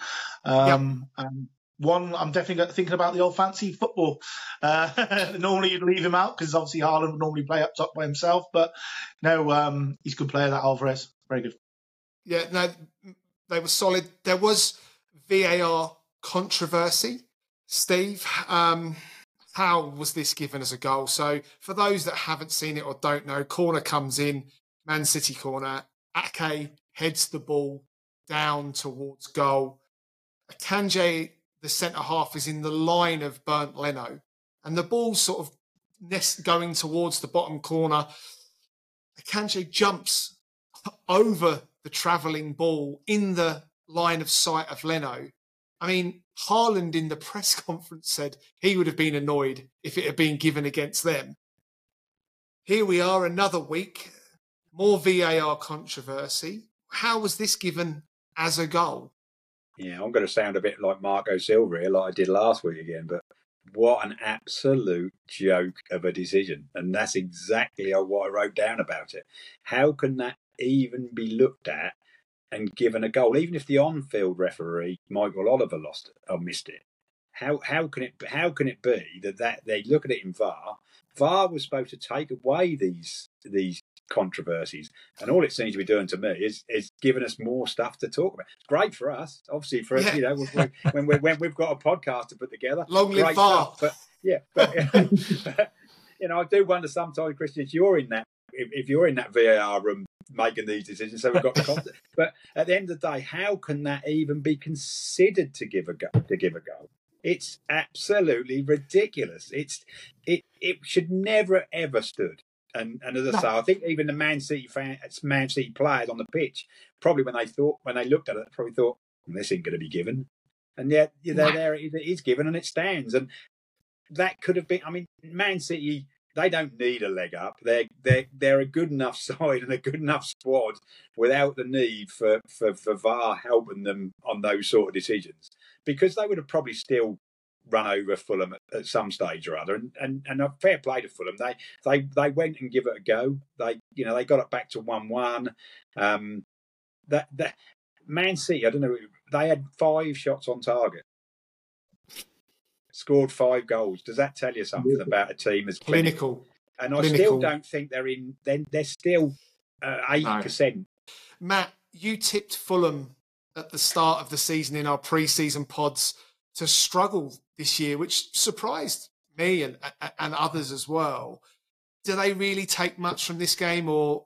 S5: Um, yep. And one, I'm definitely thinking about the old fancy football. Uh, normally you'd leave him out because obviously Haaland would normally play up top by himself, but no, um, he's a good player, that Alvarez. Very good.
S3: Yeah, no, they were solid. There was VAR controversy, Steve. How was this given as a goal? So, for those that haven't seen it or don't know, corner comes in, Man City corner. Ake heads the ball down towards goal. Akanji, the centre half, is in the line of Bernd Leno, and the ball's sort of nest going towards the bottom corner. Akanji jumps over the travelling ball in the line of sight of Leno I mean, Haaland in the press conference said he would have been annoyed if it had been given against them. Here we are, another week, more VAR controversy. How was this given as a goal?
S4: Yeah, I'm going to sound a bit like Marco Silva like I did last week again, but what an absolute joke of a decision. And that's exactly what I wrote down about it. How can that even be looked at and given a goal, even if the on-field referee Michael Oliver lost or missed it? How how can it how can it be that, that they look at it in VAR? VAR was supposed to take away these these controversies. And all it seems to be doing to me is is giving us more stuff to talk about. It's great for us, obviously, for yeah. you know when, when, we, when we've got a podcast to put together.
S3: Long live VAR.
S4: But yeah, but, but, you know, I do wonder sometimes, Christian, if you're in that if you're in that VAR room making these decisions, so we've got the content. but at the end of the day, how can that even be considered to give a go to give a go? It's absolutely ridiculous. It's it it should never ever stood and and as I no. say, I think even the Man City fans, Man City players on the pitch, probably when they thought when they looked at it, probably thought hmm, this ain't going to be given, and yet they're no. there. It is given and it stands, and that could have been. I mean, Man City they don't need a leg up. They're they're they're a good enough side and a good enough squad without the need for for, for VAR helping them on those sort of decisions because they would have probably still run over Fulham at, at, some stage or other. And, and and a fair play to Fulham. They they they went and give it a go. They you know they got it back to one one. Um, that that Man City, I don't know. They had five shots on target. Scored five goals. Does that tell you something about a team as
S3: clinical?
S4: And
S3: I
S4: clinical. still don't think they're in. Then they're, they're still uh, eight uh, percent.
S3: Matt, you tipped Fulham at the start of the season in our pre-season pods to struggle this year, which surprised me and and others as well. Do they really take much from this game, or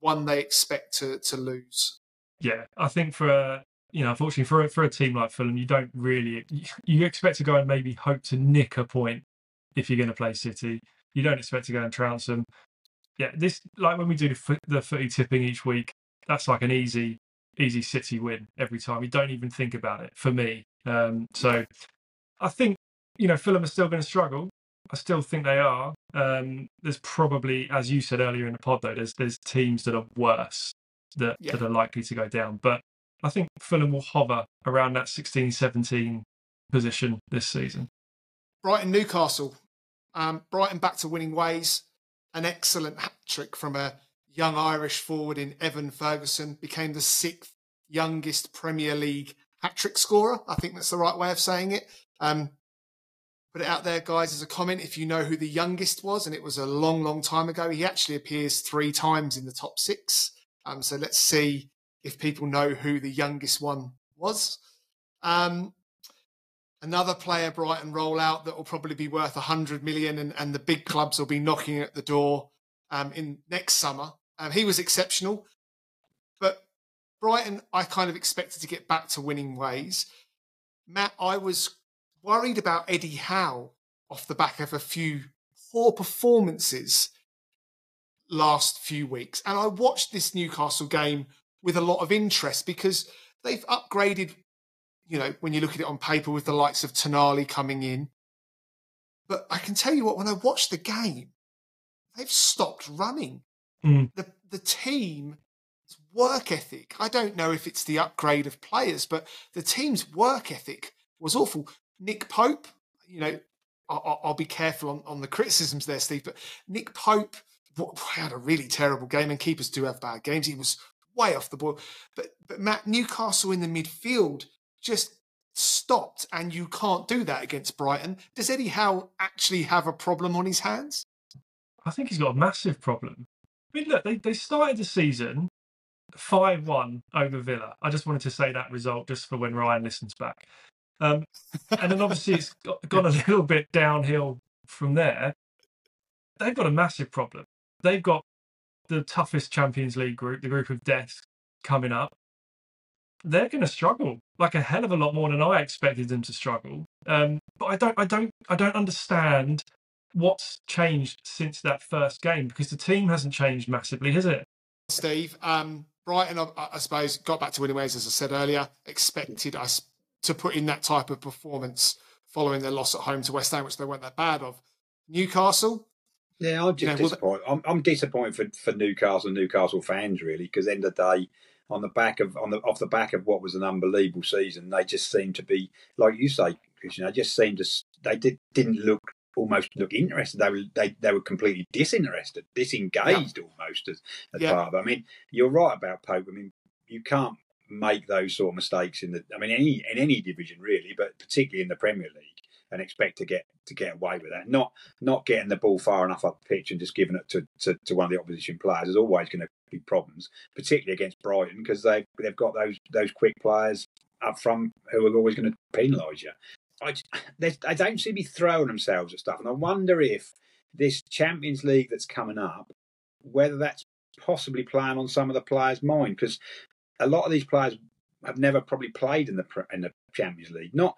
S3: one they expect to to lose?
S1: Yeah, I think for a you know, unfortunately for a, for a team like Fulham, you don't really you expect to go and maybe hope to nick a point if you're going to play City. You don't expect to go and trounce them. Yeah, this like when we do the, the footy tipping each week, that's like an easy easy City win every time. You don't even think about it for me. Um, so I think you know Fulham are still going to struggle. I still think they are. Um, there's probably, as you said earlier in the pod, though, there's there's teams that are worse that yeah. that are likely to go down. But I think Fulham will hover around that 16, 17 position this season.
S3: Brighton, Newcastle. Um, Brighton back to winning ways. An excellent hat trick from a young Irish forward in Evan Ferguson. Became the sixth youngest Premier League hat trick scorer. I think that's the right way of saying it. Um, put it out there, guys, as a comment if you know who the youngest was, and it was a long, long time ago. He actually appears three times in the top six. Um, so let's see if people know who the youngest one was. Um, another player Brighton roll out that will probably be worth 100 million, and, and the big clubs will be knocking at the door um, in next summer. Um, he was exceptional, but Brighton, I kind of expected to get back to winning ways. Matt, I was worried about Eddie Howe off the back of a few poor performances last few weeks. And I watched this Newcastle game with a lot of interest because they've upgraded, you know, when you look at it on paper with the likes of Tonali coming in. But I can tell you what, when I watched the game, they've stopped running. Mm. The the team work ethic. I don't know if it's the upgrade of players, but the team's work ethic was awful. Nick Pope, you know, I'll, I'll be careful on, on the criticisms there, Steve, but Nick Pope had a really terrible game, and keepers do have bad games. He was way off the ball. But but Matt Newcastle in the midfield just stopped, and you can't do that against Brighton. Does Eddie Howe actually have a problem on his hands?
S1: I think he's got a massive problem. I mean, look, they, they started the season 5 1 over Villa. I just wanted to say that result just for when Ryan listens back. Um, and then obviously it's got, gone a little bit downhill from there. They've got a massive problem. They've got the toughest Champions League group, the group of death, coming up. They're going to struggle like a hell of a lot more than I expected them to struggle. Um, but I don't, I don't, I don't understand what's changed since that first game because the team hasn't changed massively, has it?
S3: Steve, um, Brighton, I, I, suppose, got back to winning ways, as I said earlier. Expected, us to put in that type of performance following their loss at home to West Ham, which they weren't that bad of. Newcastle.
S4: Yeah, I'm just
S3: You know, well,
S4: disappointed. I'm, I'm disappointed for, for Newcastle and Newcastle fans really because end of the day, on the back of on the off the back of what was an unbelievable season, they just seem to be like you say, Christian. They just seemed to they did didn't look almost look interested. They were they, they were completely disinterested, disengaged almost as, as
S3: Yeah.
S4: part of. it. I mean, you're right about Pope. I mean, you can't make those sort of mistakes in the. I mean, any in any division really, but particularly in the Premier League, and expect to get to get away with that. Not not getting the ball far enough up the pitch and just giving it to, to, to one of the opposition players is always going to be problems, particularly against Brighton because they've they've got those those quick players up front who are always going to penalise you. I they, they don't seem to be throwing themselves at stuff, and I wonder if this Champions League that's coming up, whether that's possibly playing on some of the players' mind because a lot of these players have never probably played in the in the Champions League. Not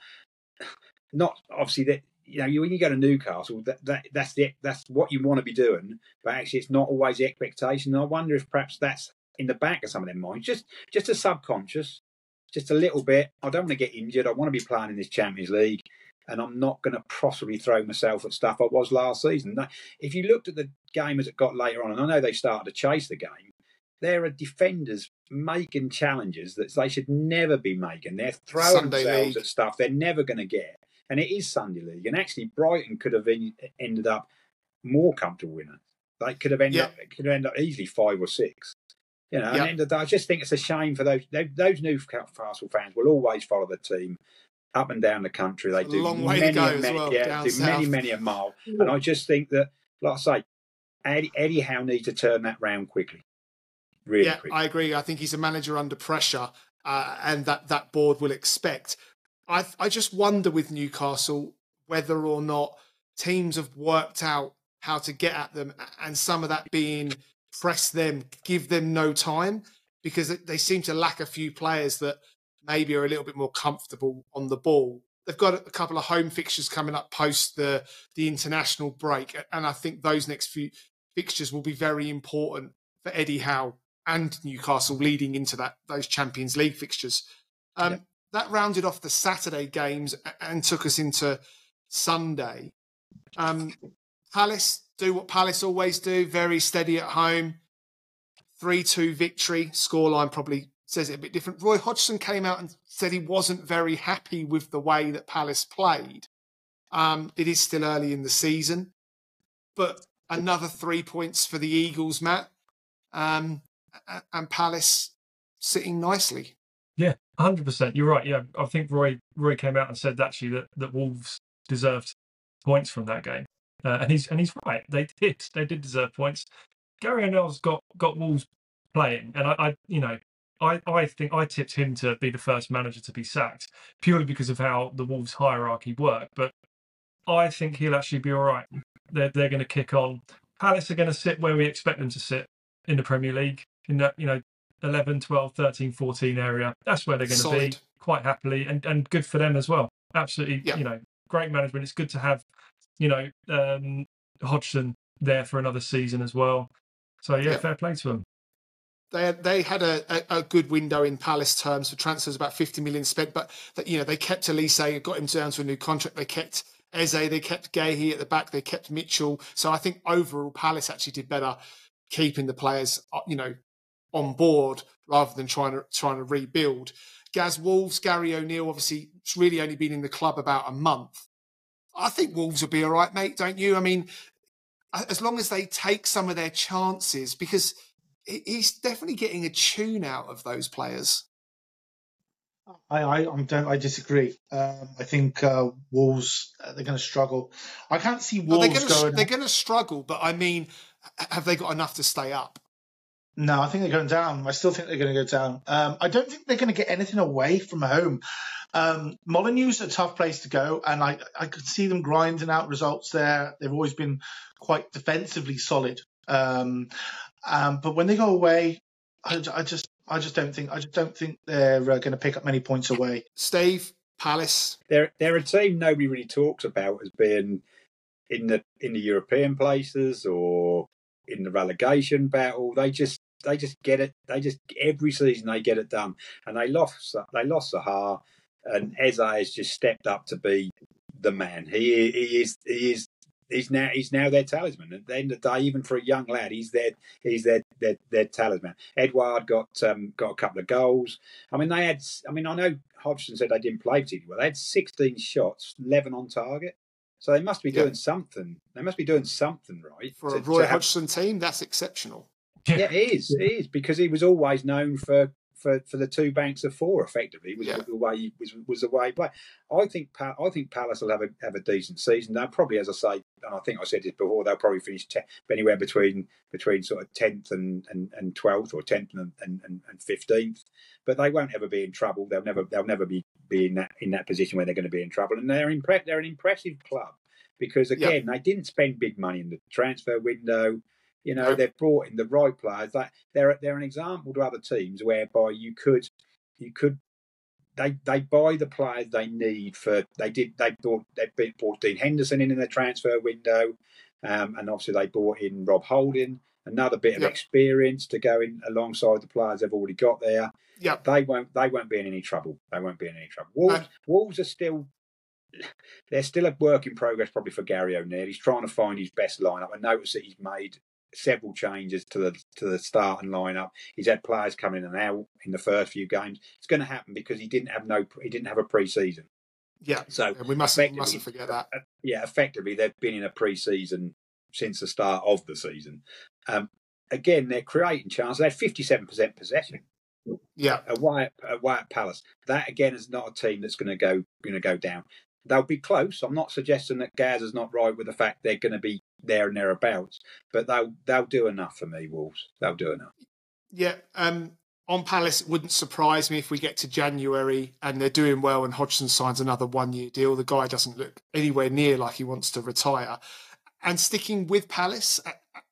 S4: not obviously that you know you, when you go to Newcastle that, that that's the that's what you want to be doing, but actually it's not always the expectation. And I wonder if perhaps that's in the back of some of their minds, just just a subconscious, just a little bit. I don't want to get injured. I want to be playing in this Champions League. And I'm not going to possibly throw myself at stuff I was last season. If you looked at the game as it got later on, and I know they started to chase the game, there are defenders making challenges that they should never be making. They're throwing
S3: Sunday
S4: themselves
S3: League.
S4: at stuff they're never going to get. And it is Sunday League. And actually, Brighton could have en- ended up more comfortable winner. They could have ended
S3: Yeah.
S4: up could have ended up easily five or six. You know,
S3: Yeah.
S4: and end of the I just think it's a shame for those those, those Newcastle fans will always follow the team up and down the country. They do
S3: long way to
S4: many,
S3: go
S4: many,
S3: well,
S4: yeah, do many,
S3: south.
S4: many a mile. And I just think that, like I say, Eddie, Eddie Howe needs to turn that round quickly, really
S3: yeah,
S4: quickly.
S3: I agree. I think he's a manager under pressure, uh, and that that board will expect. I I just wonder with Newcastle whether or not teams have worked out how to get at them, and some of that being press them, give them no time, because they seem to lack a few players that maybe are a little bit more comfortable on the ball. They've got a couple of home fixtures coming up post the the international break, and I think those next few fixtures will be very important for Eddie Howe and Newcastle leading into that those Champions League fixtures. Um,
S4: Yeah.
S3: That rounded off the Saturday games and took us into Sunday. Um, Palace do what Palace always do, very steady at home. 3 2 victory. Scoreline probably says it a bit different. Roy Hodgson came out and said he wasn't very happy with the way that Palace played. Um, it is still early in the season, but another three points for the Eagles, Matt. Um, and Palace sitting nicely.
S1: Yeah, hundred percent. You're right. Yeah, I think Roy Roy came out and said actually that that Wolves deserved points from that game, uh, and he's and he's right. They did. They did deserve points. Gary O'Neill's got got Wolves playing, and I, I you know. I, I think I tipped him to be the first manager to be sacked purely because of how the Wolves hierarchy work. But I think he'll actually be all right. They're they're going to kick on. Palace are going to sit where we expect them to sit in the Premier League in that you know 11, 12, 13, 14 area. That's where they're going to be quite happily and, and good for them as well. Absolutely,
S3: Yeah.
S1: you know, great management. It's good to have, you know, um, Hodgson there for another season as well. So yeah,
S3: Yeah.
S1: fair play to them.
S3: they they had a, a, a good window in Palace terms for transfers, about 50 million spent, but that you know they kept Olise, got him down to a new contract. They kept Eze, they kept Guéhi at the back, they kept Mitchell. So I think overall Palace actually did better keeping the players, uh, you know, on board rather than trying to trying to rebuild. Gaz Wolves, Gary O'Neill, obviously, it's really only been in the club about a month. I think Wolves will be all right, mate, don't you? I mean, as long as they take some of their chances, because he's definitely getting a tune out of those players.
S5: I I, I disagree. Um, I think uh, Wolves uh, they're going to struggle. I can't see Wolves
S3: they're to
S5: going.
S3: they're going to struggle, but I mean, have they got enough to stay up?
S5: No, I think they're going down. I still think they're going to go down. Um, I don't think they're going to get anything away from home. Um, Molineux's a tough place to go, and I, I could see them grinding out results there. They've always been quite defensively solid. Um, um, but when they go away, I, I just I just don't think I just don't think they're uh, going to pick up many points away.
S3: Steve Palace.
S4: they're they're a team nobody really talks about as being in the in the European places or in the relegation battle. They just they just get it. They just every season they get it done, and they lost they lost Zaha. and Eze has just stepped up to be the man. He he is he is he's now he's now their talisman. At the end of the day, even for a young lad, he's their he's their their, their talisman. Édouard got um, got a couple of goals. I mean, they had. I mean, I know Hodgson said they didn't play particularly well. They had 16 shots, 11 on target. So they must be doing yeah. something. They must be doing something right
S3: for to, a Roy Hodgson have... team. That's exceptional.
S4: Yeah, yeah it is. Yeah. It is because he was always known for for, for the two banks of four. Effectively, was yeah. the way he was was the way he played. I think I think Palace will have a have a decent season. They'll probably, as I say, and I think I said this before, they'll probably finish te- anywhere between between sort of tenth and and twelfth or tenth and and fifteenth. But they won't ever be in trouble. They'll never they'll never be, be in that in that position where they're going to be in trouble. And they're impre- they're an impressive club because again yeah. they didn't spend big money in the transfer window. You know, they've brought in the right players. Like they're they're an example to other teams whereby you could you could they they buy the players they need for they did they bought they bought Dean Henderson in in the transfer window, um, and obviously they brought in Rob Holding, another bit of yep. experience to go in alongside the players they've already got there.
S3: Yeah,
S4: they won't they won't be in any trouble. They won't be in any trouble. Wolves, uh, Wolves are still they're still a work in progress probably for Gary O'Neill. He's trying to find his best lineup. I notice that he's made several changes to the to the start starting lineup. He's had players coming in and out in the first few games. It's going to happen because he didn't have no he didn't have a pre-season.
S3: Yeah, so and we mustn't mustn't forget that. Uh,
S4: yeah, effectively they've been in a pre-season since the start of the season. Um, again, they're creating chances. They had fifty-seven percent possession.
S3: Yeah,
S4: away at, away at Palace. That again is not a team that's going to go going to go down. They'll be close. I'm not suggesting that Gaz is not right with the fact they're going to be there and thereabouts, but they'll they'll do enough for me, Wolves. They'll do enough.
S3: Yeah. Um, on Palace, it wouldn't surprise me if we get to January and they're doing well and Hodgson signs another one year deal. The guy doesn't look anywhere near like he wants to retire. And sticking with Palace,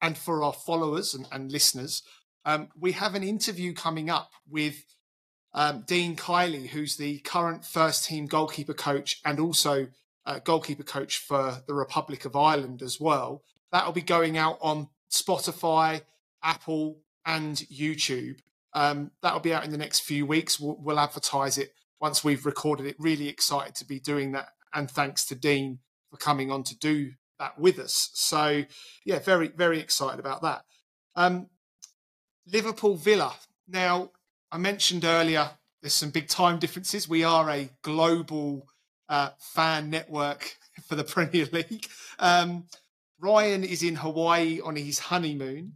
S3: and for our followers and, and listeners, um, we have an interview coming up with um, Dean Kiely, who's the current first team goalkeeper coach and also uh, goalkeeper coach for the Republic of Ireland as well. That'll be going out on Spotify, Apple, and YouTube. Um, that'll be out in the next few weeks. We'll, we'll, advertise it once we've recorded it. Really excited to be doing that. And thanks to Dean for coming on to do that with us. So, yeah, very, very excited about that. Um, Liverpool Villa. Now, I mentioned earlier there's some big time differences. We are a global uh, fan network for the Premier League. Um, Ryan is in Hawaii on his honeymoon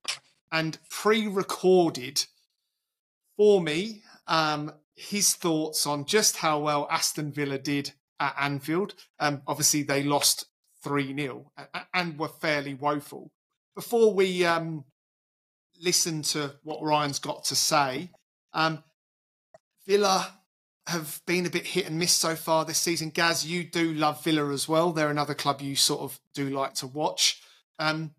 S3: and pre recorded for me um, his thoughts on just how well Aston Villa did at Anfield. Um, obviously, they lost 3 0 and were fairly woeful. Before we um, listen to what Ryan's got to say, um, Villa have been a bit hit and miss so far this season. Gaz, you do love Villa as well. They're another club you sort of do like to watch. Um,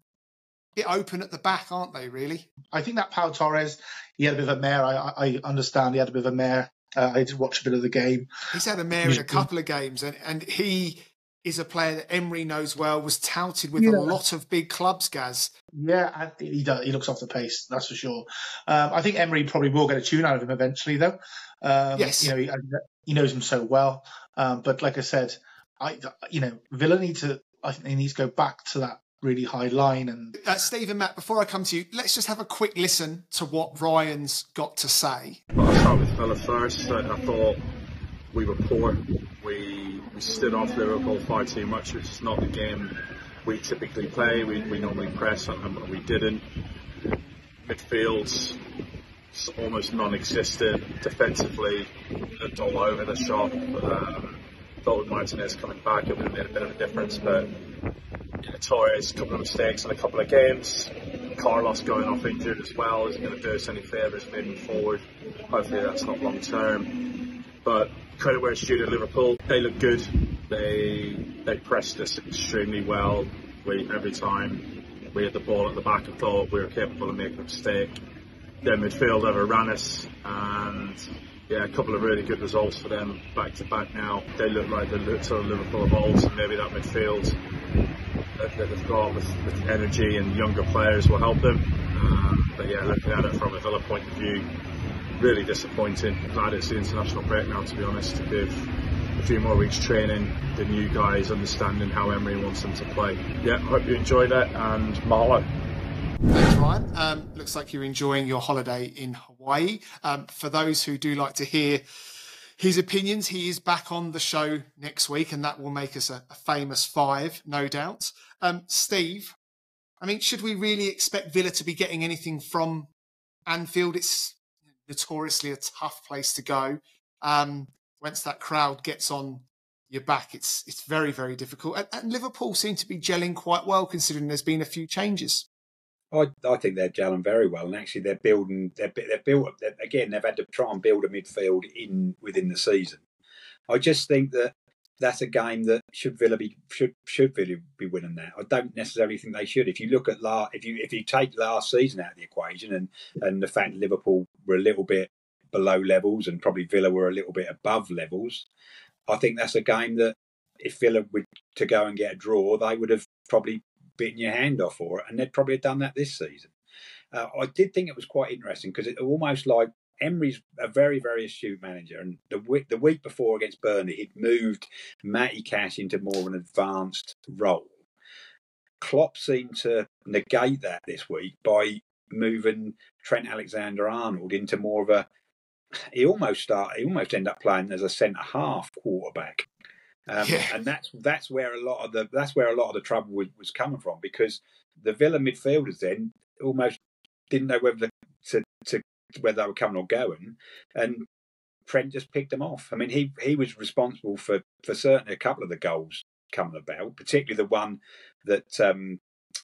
S3: bit open at the back, aren't they? Really?
S5: I think that Pau Torres, he had a bit of a mare. I, I understand he had a bit of a mare. Uh, I did watch a bit of the game.
S3: He's had a mare in a couple of games, and, and he is a player that Emery knows well, was touted with yeah. a lot of big clubs, Gaz.
S5: Yeah, he does. He looks off the pace, that's for sure. Um, I think Emery probably will get a tune out of him eventually, though. Um, yes. You know, he, he, knows him so well. Um, but like I said, I, you know, Villa need to, I think they need to go back to that really high line. And
S3: uh, Stephen, Matt, before I come to you, let's just have a quick listen to what Ryan's got to say.
S6: Well, I'll start with Villa first. I, I thought we were poor. We, we stood off Liverpool far too much, is not the game we typically play. We, we normally press, and we didn't. Midfields almost non-existent. Defensively, looked all over the shop. Um, thought with Martinez coming back, it would have made a bit of a difference, but you know, Torres, a couple of mistakes in a couple of games. Carlos going off injured as well isn't going to do us any favours moving forward. Hopefully that's not long term. But credit where it's due to Liverpool. They look good. They they pressed us extremely well. We every time we had the ball at the back and thought we were capable of making a mistake. Their midfield overran us and yeah, a couple of really good results for them back to back now. They look like the sort of Liverpool of old, so maybe that midfield that they've got with, with, energy and younger players will help them. Um, but yeah, looking at it from a Villa point of view, really disappointing. Glad it's the international break now, to be honest, to give a few more weeks training the new guys, understanding how Emery wants them to play. Yeah, hope you enjoyed it and mahalo.
S3: Thanks, Ryan. Um, looks like you're enjoying your holiday in Hawaii. Um, for those who do like to hear his opinions, he is back on the show next week, and that will make us a, a famous five, no doubt. Um, Steve, I mean, should we really expect Villa to be getting anything from Anfield? It's notoriously a tough place to go. Um, once that crowd gets on your back, it's it's very very difficult. And, and Liverpool seem to be gelling quite well, considering there's been a few changes.
S4: I, I think they're gelling very well, and actually they're building. They're, they're built they're, again. They've had to try and build a midfield in within the season. I just think that that's a game that should Villa be should should Villa be winning that. I don't necessarily think they should. If you look at last, if you if you take last season out of the equation, and and the fact Liverpool were a little bit below levels, and probably Villa were a little bit above levels, I think that's a game that if Villa were to go and get a draw, they would have probably bitten your hand off for it, and they'd probably have done that this season. Uh, I did think it was quite interesting because it almost like Emery's a very, very astute manager, and the week, the week before against Burnley, he'd moved Matty Cash into more of an advanced role. Klopp seemed to negate that this week by moving Trent Alexander-Arnold into more of a. He almost start. He almost end up playing as a centre half quarterback. Um, yeah. And that's that's where a lot of the that's where a lot of the trouble was, was coming from because the Villa midfielders then almost didn't know whether to, to whether they were coming or going, and Trent just picked them off. I mean, he he was responsible for for certainly a couple of the goals coming about, particularly the one that um,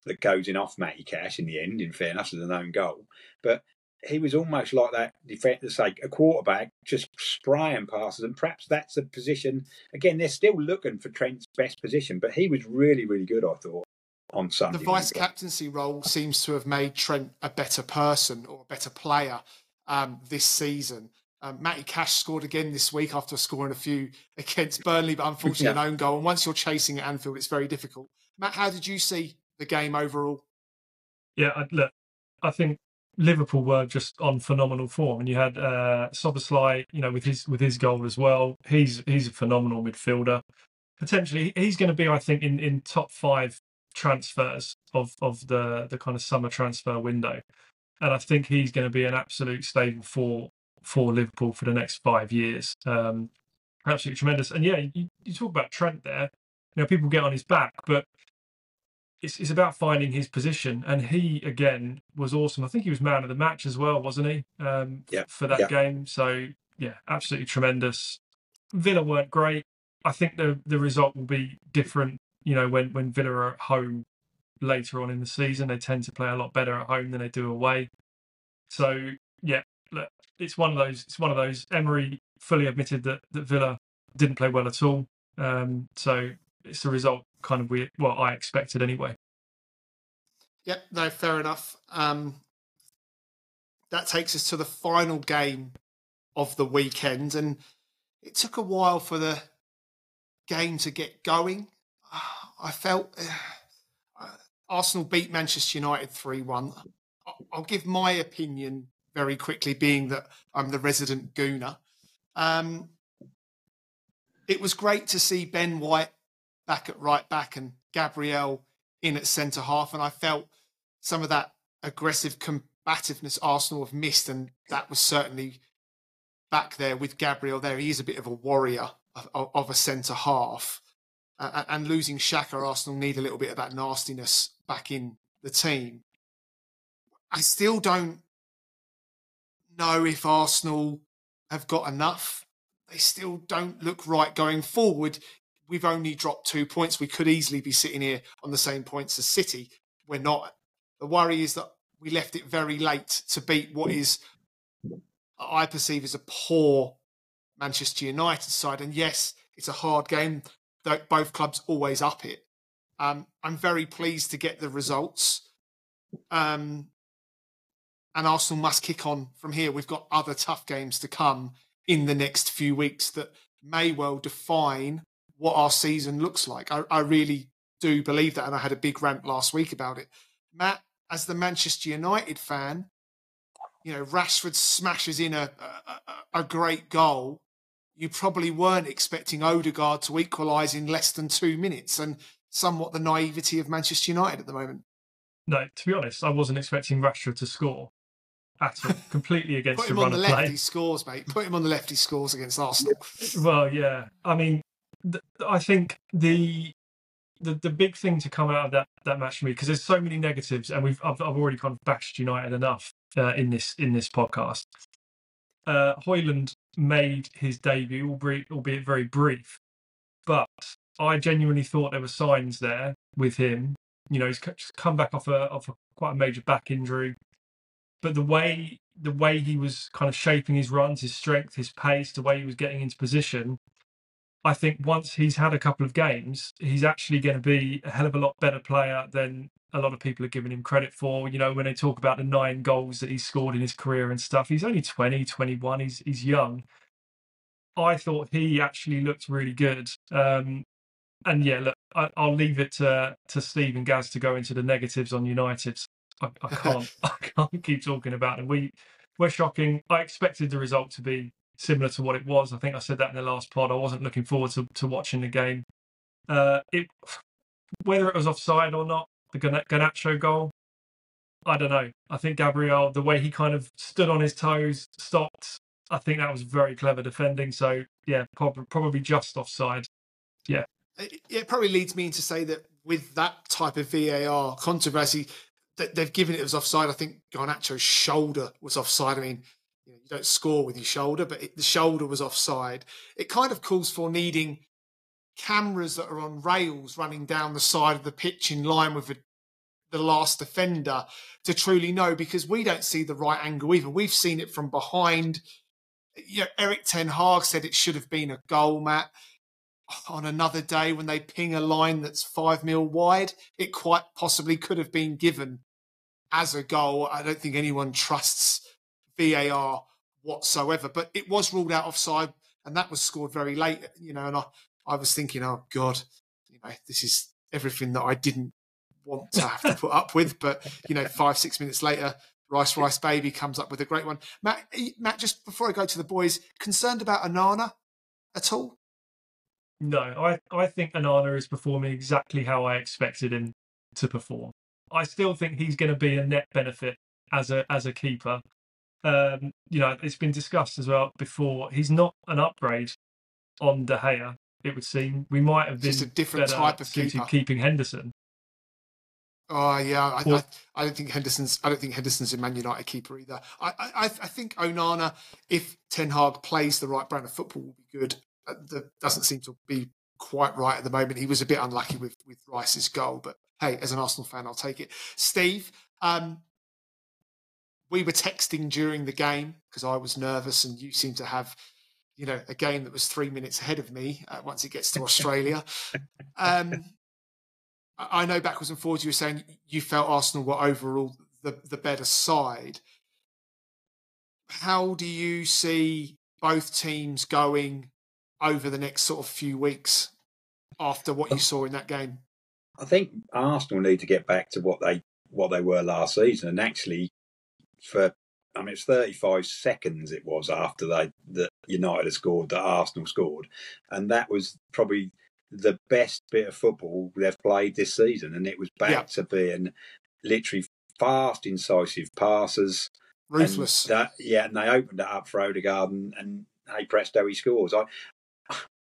S4: that goes in off Matty Cash in the end. In fairness, as an own goal, but he was almost like that defender, say a quarterback, just spraying passes, and perhaps that's a position. Again, they're still looking for Trent's best position, but he was really, really good. I thought on Sunday.
S3: The vice captaincy role seems to have made Trent a better person or a better player um, this season. Um, Matty Cash scored again this week after scoring a few against Burnley, but unfortunately yeah. an own goal. And once you're chasing at Anfield, it's very difficult. Matt, how did you see the game overall?
S1: Yeah, look, I think Liverpool were just on phenomenal form, and you had uh, Szoboszlai, you know, with his with his goal as well. He's he's a phenomenal midfielder. Potentially, he's going to be, I think, in, in top five transfers of of the the kind of summer transfer window, and I think he's going to be an absolute stable for for Liverpool for the next five years. Um, absolutely tremendous. And yeah, you, you talk about Trent there. You know, people get on his back, but it's, it's about finding his position. And he again was awesome. I think he was man of the match as well, wasn't he? Um,
S4: yeah.
S1: For that
S4: yeah.
S1: game. So yeah, absolutely tremendous. Villa weren't great. I think the the result will be different you know, when when Villa are at home later on in the season, they tend to play a lot better at home than they do away. So yeah, look, it's one of those. It's one of those. Emery fully admitted that that Villa didn't play well at all. Um, so it's the result kind of we well I expected anyway.
S3: Yep, no, fair enough. Um, that takes us to the final game of the weekend, and it took a while for the game to get going. I felt uh, Arsenal beat Manchester United 3 1. I'll give my opinion very quickly, being that I'm the resident gooner. Um, it was great to see Ben White back at right back and Gabriel in at centre half, and I felt some of that aggressive combativeness Arsenal have missed, and that was certainly back there with Gabriel there. He is a bit of a warrior of, of a centre half uh, and losing Xhaka, Arsenal need a little bit of that nastiness back in the team. I still don't know if Arsenal have got enough. They still don't look right going forward. We've only dropped two points. We could easily be sitting here on the same points as City. We're not. The worry is that we left it very late to beat what is, I perceive, as a poor Manchester United side. And yes, it's a hard game both clubs always up it. Um, I'm very pleased to get the results. Um, and Arsenal must kick on from here. We've got other tough games to come in the next few weeks that may well define what our season looks like. I, I really do believe that. And I had a big rant last week about it. Matt, as the Manchester United fan, you know, Rashford smashes in a, a, a great goal you probably weren't expecting Odegaard to equalise in less than two minutes, and somewhat the naivety of Manchester United at the moment.
S1: No, to be honest, I wasn't expecting Rashford to score at all. Completely against
S3: Put
S1: the
S3: him
S1: run
S3: on the left,
S1: play.
S3: he scores, mate. Put him on the left, he scores against Arsenal.
S1: Well, yeah. I mean, I think the the the big thing to come out of that that match for me because there's so many negatives, and we've I've, I've already kind of bashed United enough uh, in this in this podcast. Uh, Højlund made his debut, albeit, albeit very brief, but I genuinely thought there were signs there with him. You know, he's come back off a off a quite a major back injury, but the way the way he was kind of shaping his runs, his strength, his pace, the way he was getting into position, I think once he's had a couple of games, he's actually going to be a hell of a lot better player than a lot of people are giving him credit for. You know, when they talk about the nine goals that he's scored in his career and stuff, he's only 20, 21, he's, he's young. I thought he actually looked really good. Um, and yeah, look, I, I'll leave it to, to Steve and Gaz to go into the negatives on United. I, I can't, I can't keep talking about them. We, we're shocking. I expected the result to be similar to what it was. I think I said that in the last pod. I wasn't looking forward to, to watching the game. Uh, it whether it was offside or not, the Garnacho goal, I don't know. I think Gabriel, the way he kind of stood on his toes, stopped. I think that was very clever defending. So yeah, prob- probably just offside. Yeah,
S3: it, it probably leads me to say that with that type of VAR controversy, that they've given it as offside. I think Garnacho's shoulder was offside. I mean, you, don't score with your shoulder, but it, the shoulder was offside. It kind of calls for needing cameras that are on rails running down the side of the pitch in line with the, the last defender to truly know because we don't see the right angle either. We've seen it from behind. You know, Erik Ten Hag said it should have been a goal, Matt. On another day, when they ping a line that's five mil wide, it quite possibly could have been given as a goal. I don't think anyone trusts VAR whatsoever, but it was ruled out offside, and that was scored very late. You know, and I, I was thinking, oh God, you know, this is everything that I didn't want to have to put up with. But you know, five six minutes later, Rice Rice Baby comes up with a great one. Matt, eh, Matt, just before I go to the boys, concerned about Onana at all?
S1: No, I I think Onana is performing exactly how I expected him to perform. I still think he's going to be a net benefit as a as a keeper. Um, you know, it's been discussed as well before. He's not an upgrade on De Gea. It would seem we might have been
S3: just a different type of keeper.
S1: keeping Henderson.
S3: Oh yeah, I, I, I don't think Henderson's. I don't think Henderson's a Man United keeper either. I, I, I think Onana, if Ten Hag plays the right brand of football, will be good. Uh, That doesn't seem to be quite right at the moment. He was a bit unlucky with with Rice's goal, but hey, as an Arsenal fan, I'll take it. Steve, um, we were texting during the game because I was nervous, and you seemed to have, you know, a game that was three minutes ahead of me uh, once it gets to Australia. um, I know backwards and forwards you were saying you felt Arsenal were overall the, the better side. How do you see both teams going over the next sort of few weeks after what you saw in that game?
S4: I think Arsenal need to get back to what they what they were last season, and actually, for I mean, it's 35 seconds it was after they that United had scored that Arsenal scored, and that was probably the best bit of football they've played this season, and it was back
S3: Yeah.
S4: to being literally fast, incisive passes.
S3: Ruthless.
S4: that- yeah, and they opened it up for Odegaard, and, and hey presto, he scores. I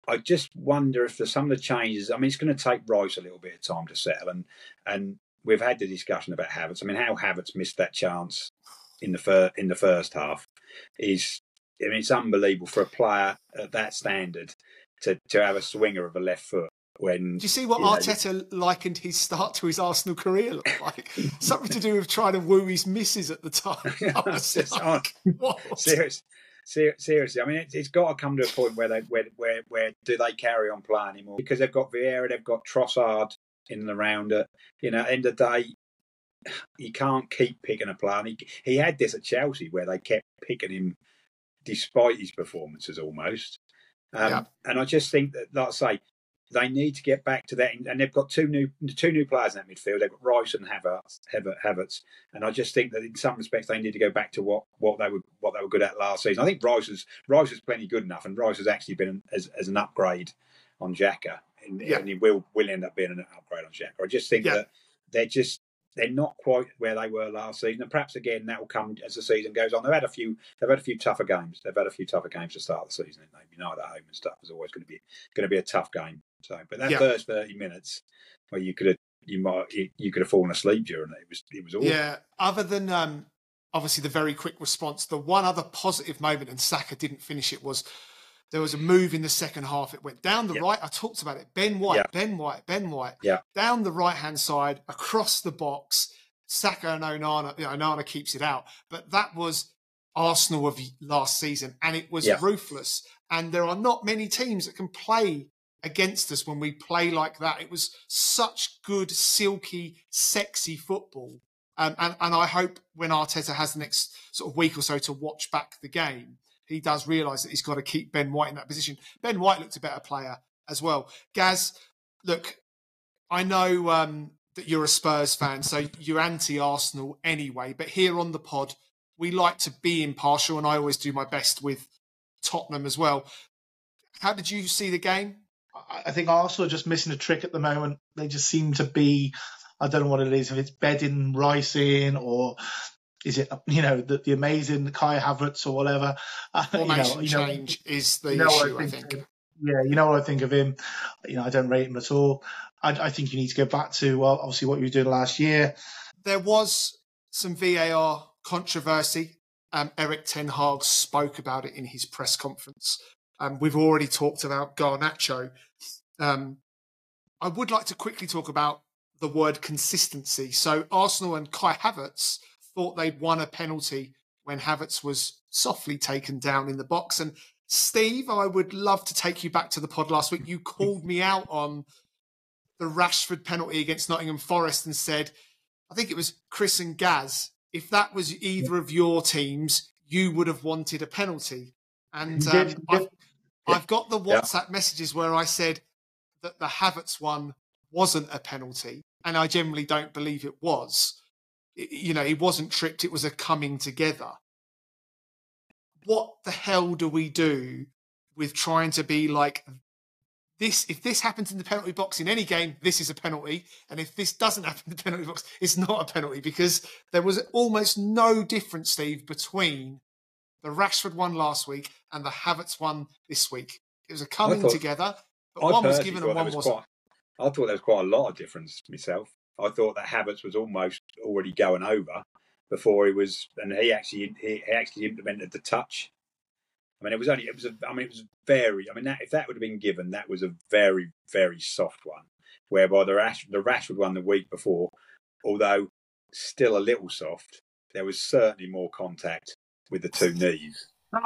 S4: I just wonder if there's some of the changes. I mean, it's going to take Rice a little bit of time to settle, and and we've had the discussion about Havertz. I mean, how Havertz missed that chance in the fir- in the first half is. I mean, it's unbelievable for a player at that standard to, to have a swinger of a left foot when.
S3: Do you see what
S4: you know,
S3: Arteta likened his start to his Arsenal career look like? Something to do with trying to woo his misses at the time. Like?
S4: Serious, ser- seriously, I mean, it, it's got to come to a point where they where where where do they carry on playing anymore? Because they've got Vieira, they've got Trossard in the around it. You know, at end of the day, you can't keep picking a player. And He, he had this at Chelsea where they kept picking him despite his performances almost. Um,
S3: Yeah.
S4: And I just think that, like I say, they need to get back to that. And they've got two new two new players in that midfield. They've got Rice and Havertz, Havertz, and I just think that in some respects they need to go back to what, what they were what they were good at last season. I think Rice is Rice was plenty good enough, and Rice has actually been as, as an upgrade on Xhaka, and, yeah. and he will will end up being an upgrade on Xhaka. I just think yeah. that they're just they're not quite where they were last season, and perhaps again that will come as the season goes on. They've had a few, they've had a few tougher games. They've had a few tougher games to start the season. They United at home and stuff is always going to be going to be a tough game. So, but that yeah. first thirty minutes where you could have you might you could have fallen asleep during it. It was it was awful.
S3: Yeah. Other than um, obviously the very quick response, the one other positive moment, and Saka didn't finish it was there was a move in the second half. It went down the right. I talked about it. Ben White. Ben White, Ben White.
S4: Yeah.
S3: Down the right hand side, across the box. Saka and Onana, you know, Onana keeps it out. But that was Arsenal of last season, and it was ruthless. And there are not many teams that can play against us when we play like that. It was such good, silky, sexy football. Um, and, and I hope when Arteta has the next sort of week or so to watch back the game, he does realise that he's got to keep Ben White in that position. Ben White looked a better player as well. Gaz, look, I know um, that you're a Spurs fan, so you're anti Arsenal anyway, but here on the pod, we like to be impartial, and I always do my best with Tottenham as well. How did you see the game?
S5: I think Arsenal are just missing a trick at the moment. They just seem to be, I don't know what it is, if it's bedding Rice in or is it you know the, the amazing Kai Havertz or whatever?
S3: Formation you know, change know, is the you know issue, I think. I think.
S5: Yeah, you know what I think of him. You know, I don't rate him at all. I, I think you need to go back to well, obviously what you were doing last year.
S3: There was some VAR controversy. Um, Erik Ten Hag spoke about it in his press conference. Um, we've already talked about Garnacho. Um, I would like to quickly talk about the word consistency. So Arsenal and Kai Havertz thought they'd won a penalty when Havertz was softly taken down in the box. And Steve, I would love to take you back to the pod last week. You called me out on the Rashford penalty against Nottingham Forest and said, I think it was Chris and Gaz, if that was either of your teams, you would have wanted a penalty. And um, I've, I've, got the WhatsApp yeah. messages where I said that the Havertz one wasn't a penalty, and I generally don't believe it was you know, he wasn't tripped. It was a coming together. What the hell do we do with trying to be like this? If this happens in the penalty box in any game, this is a penalty. And if this doesn't happen in the penalty box, it's not a penalty because there was almost no difference, Steve, between the Rashford one last week and the Havertz one this week. It was a coming thought, together, but I one was given and one was wasn't.
S4: Quite, I thought there was quite a lot of difference myself. I thought that Havertz was almost already going over before he was, and he actually he actually implemented the touch. I mean, it was only it was a, I mean it was very. I mean, that, if that would have been given, that was a very very soft one. Whereby the Rash the Rashford one the week before, although still a little soft, there was certainly more contact with the two knees.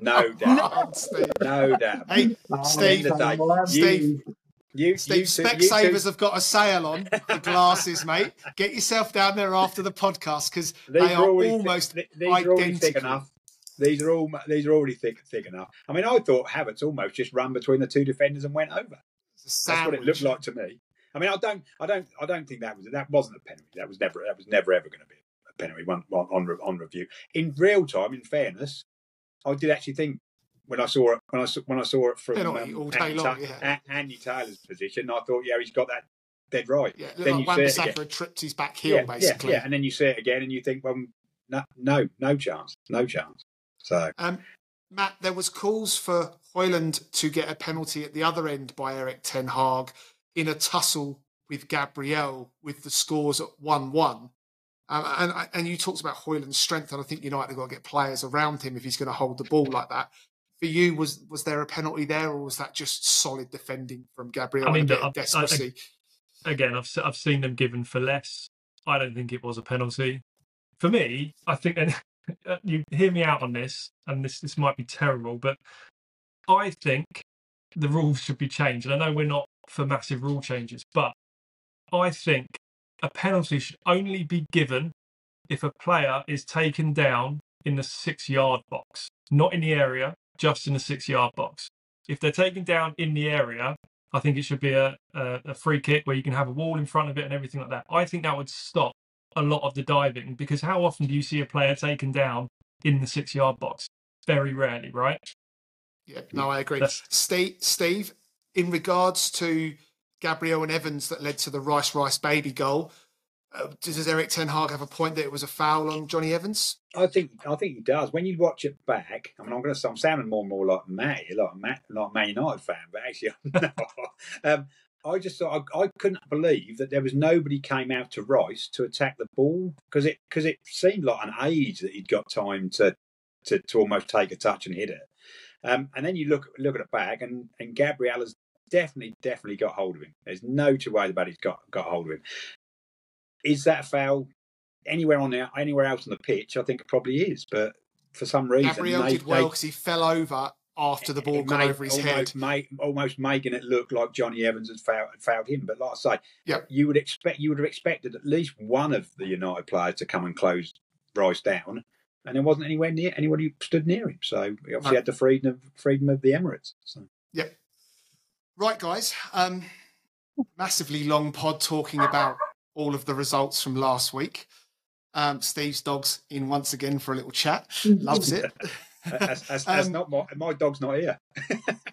S4: no doubt, no doubt.
S3: Hey, Steve, Steve, you, Steve, you Specsavers have got a sale on the glasses, mate. Get yourself down there after the podcast because they are, almost thick, these identical. Are thick enough.
S4: These are all these are already thick thick enough. I mean, I thought Havertz almost just ran between the two defenders and went over. That's what it looked like to me. I mean, I don't, I don't, I don't think that was that wasn't a penalty. That was never, that was never ever going to be a penalty on, on on review. In real time, in fairness, I did actually think when I saw it when I saw, when I saw it from um, Andy, long, yeah. Andy, Taylor's position, I thought, yeah, he's got that dead right.
S3: Yeah, then like you see it again. tripped his back heel,
S4: yeah,
S3: basically.
S4: Yeah, yeah, and then you see it again, and you think, well, no, no, no chance, no chance. So,
S3: um, Matt, there was calls for Højlund to get a penalty at the other end by Erik Ten Hag in a tussle with Gabriel, with the scores at one-one. Um, and and you talked about Højlund's strength, and I think United have got to get players around him if he's going to hold the ball like that for you, was was there a penalty there, or was that just solid defending from Gabriel? I mean, I, desperacy.
S1: I, again, I've I've seen them given for less. I don't think it was a penalty. For me, I think, and uh, you hear me out on this, and this this might be terrible, but I think the rules should be changed. And I know we're not for massive rule changes, but I think a penalty should only be given if a player is taken down in the six yard box, not in the area, just in the six yard box. If they're taken down in the area, I think it should be a, a, a free kick where you can have a wall in front of it and everything like that. I think that would stop a lot of the diving because how often do you see a player taken down in the six yard box? Very rarely, right?
S3: Yeah, no, I agree. Steve, Steve, in regards to Gabriel and Evans that led to the Rice Rice baby goal, uh, does Erik Ten Hag have a point that it was a foul on Jonny Evans?
S4: I think I think he does. When you watch it back, I mean, I'm going to I'm sounding more and more like Matt, like Matt, like Man United fan, but actually I'm not. um, I just thought I, I couldn't believe that there was nobody came out to Rice to attack the ball because it because it seemed like an age that he'd got time to to, to almost take a touch and hit it. Um, and then you look look at it back, and and Gabriel has definitely definitely got hold of him. There's no two ways about it. He's got got hold of him. Is that a foul anywhere on there, anywhere else on the pitch? I think it probably is, but for some reason,
S3: Gabriel
S4: they-
S3: did well because he fell over after the ball got
S4: made-
S3: over his
S4: almost
S3: head.
S4: Make, almost making it look like Jonny Evans had fouled, had fouled him. But like I say,
S3: Yep.
S4: you would expect you would have expected at least one of the United players to come and close Rice down, and there wasn't anywhere near anybody who stood near him. So he obviously
S3: No.
S4: had the freedom of freedom of the Emirates. So.
S3: Yep. Right, guys. Um, massively long pod talking about all of the results from last week. Um, Steve's dog's in once again for a little chat. Loves it.
S4: As, as, as
S3: Um,
S4: not my, my dog's not here.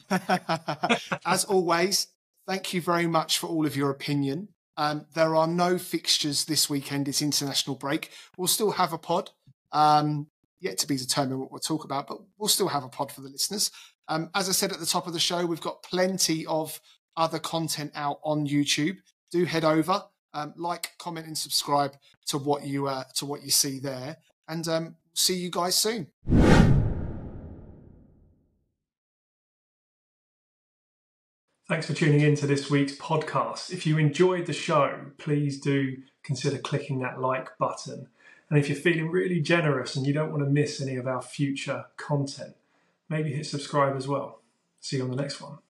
S3: As always, thank you very much for all of your opinion. Um, there are no fixtures this weekend. It's international break. We'll still have a pod. Um, yet to be determined what we'll talk about, but we'll still have a pod for the listeners. Um, as I said at the top of the show, we've got plenty of other content out on YouTube. Do head over, um, like, comment, and subscribe to what you uh, to what you see there, and um, see you guys soon.
S1: Thanks for tuning in to this week's podcast. If you enjoyed the show, please do consider clicking that like button. And if you're feeling really generous and you don't want to miss any of our future content, maybe hit subscribe as well. See you on the next one.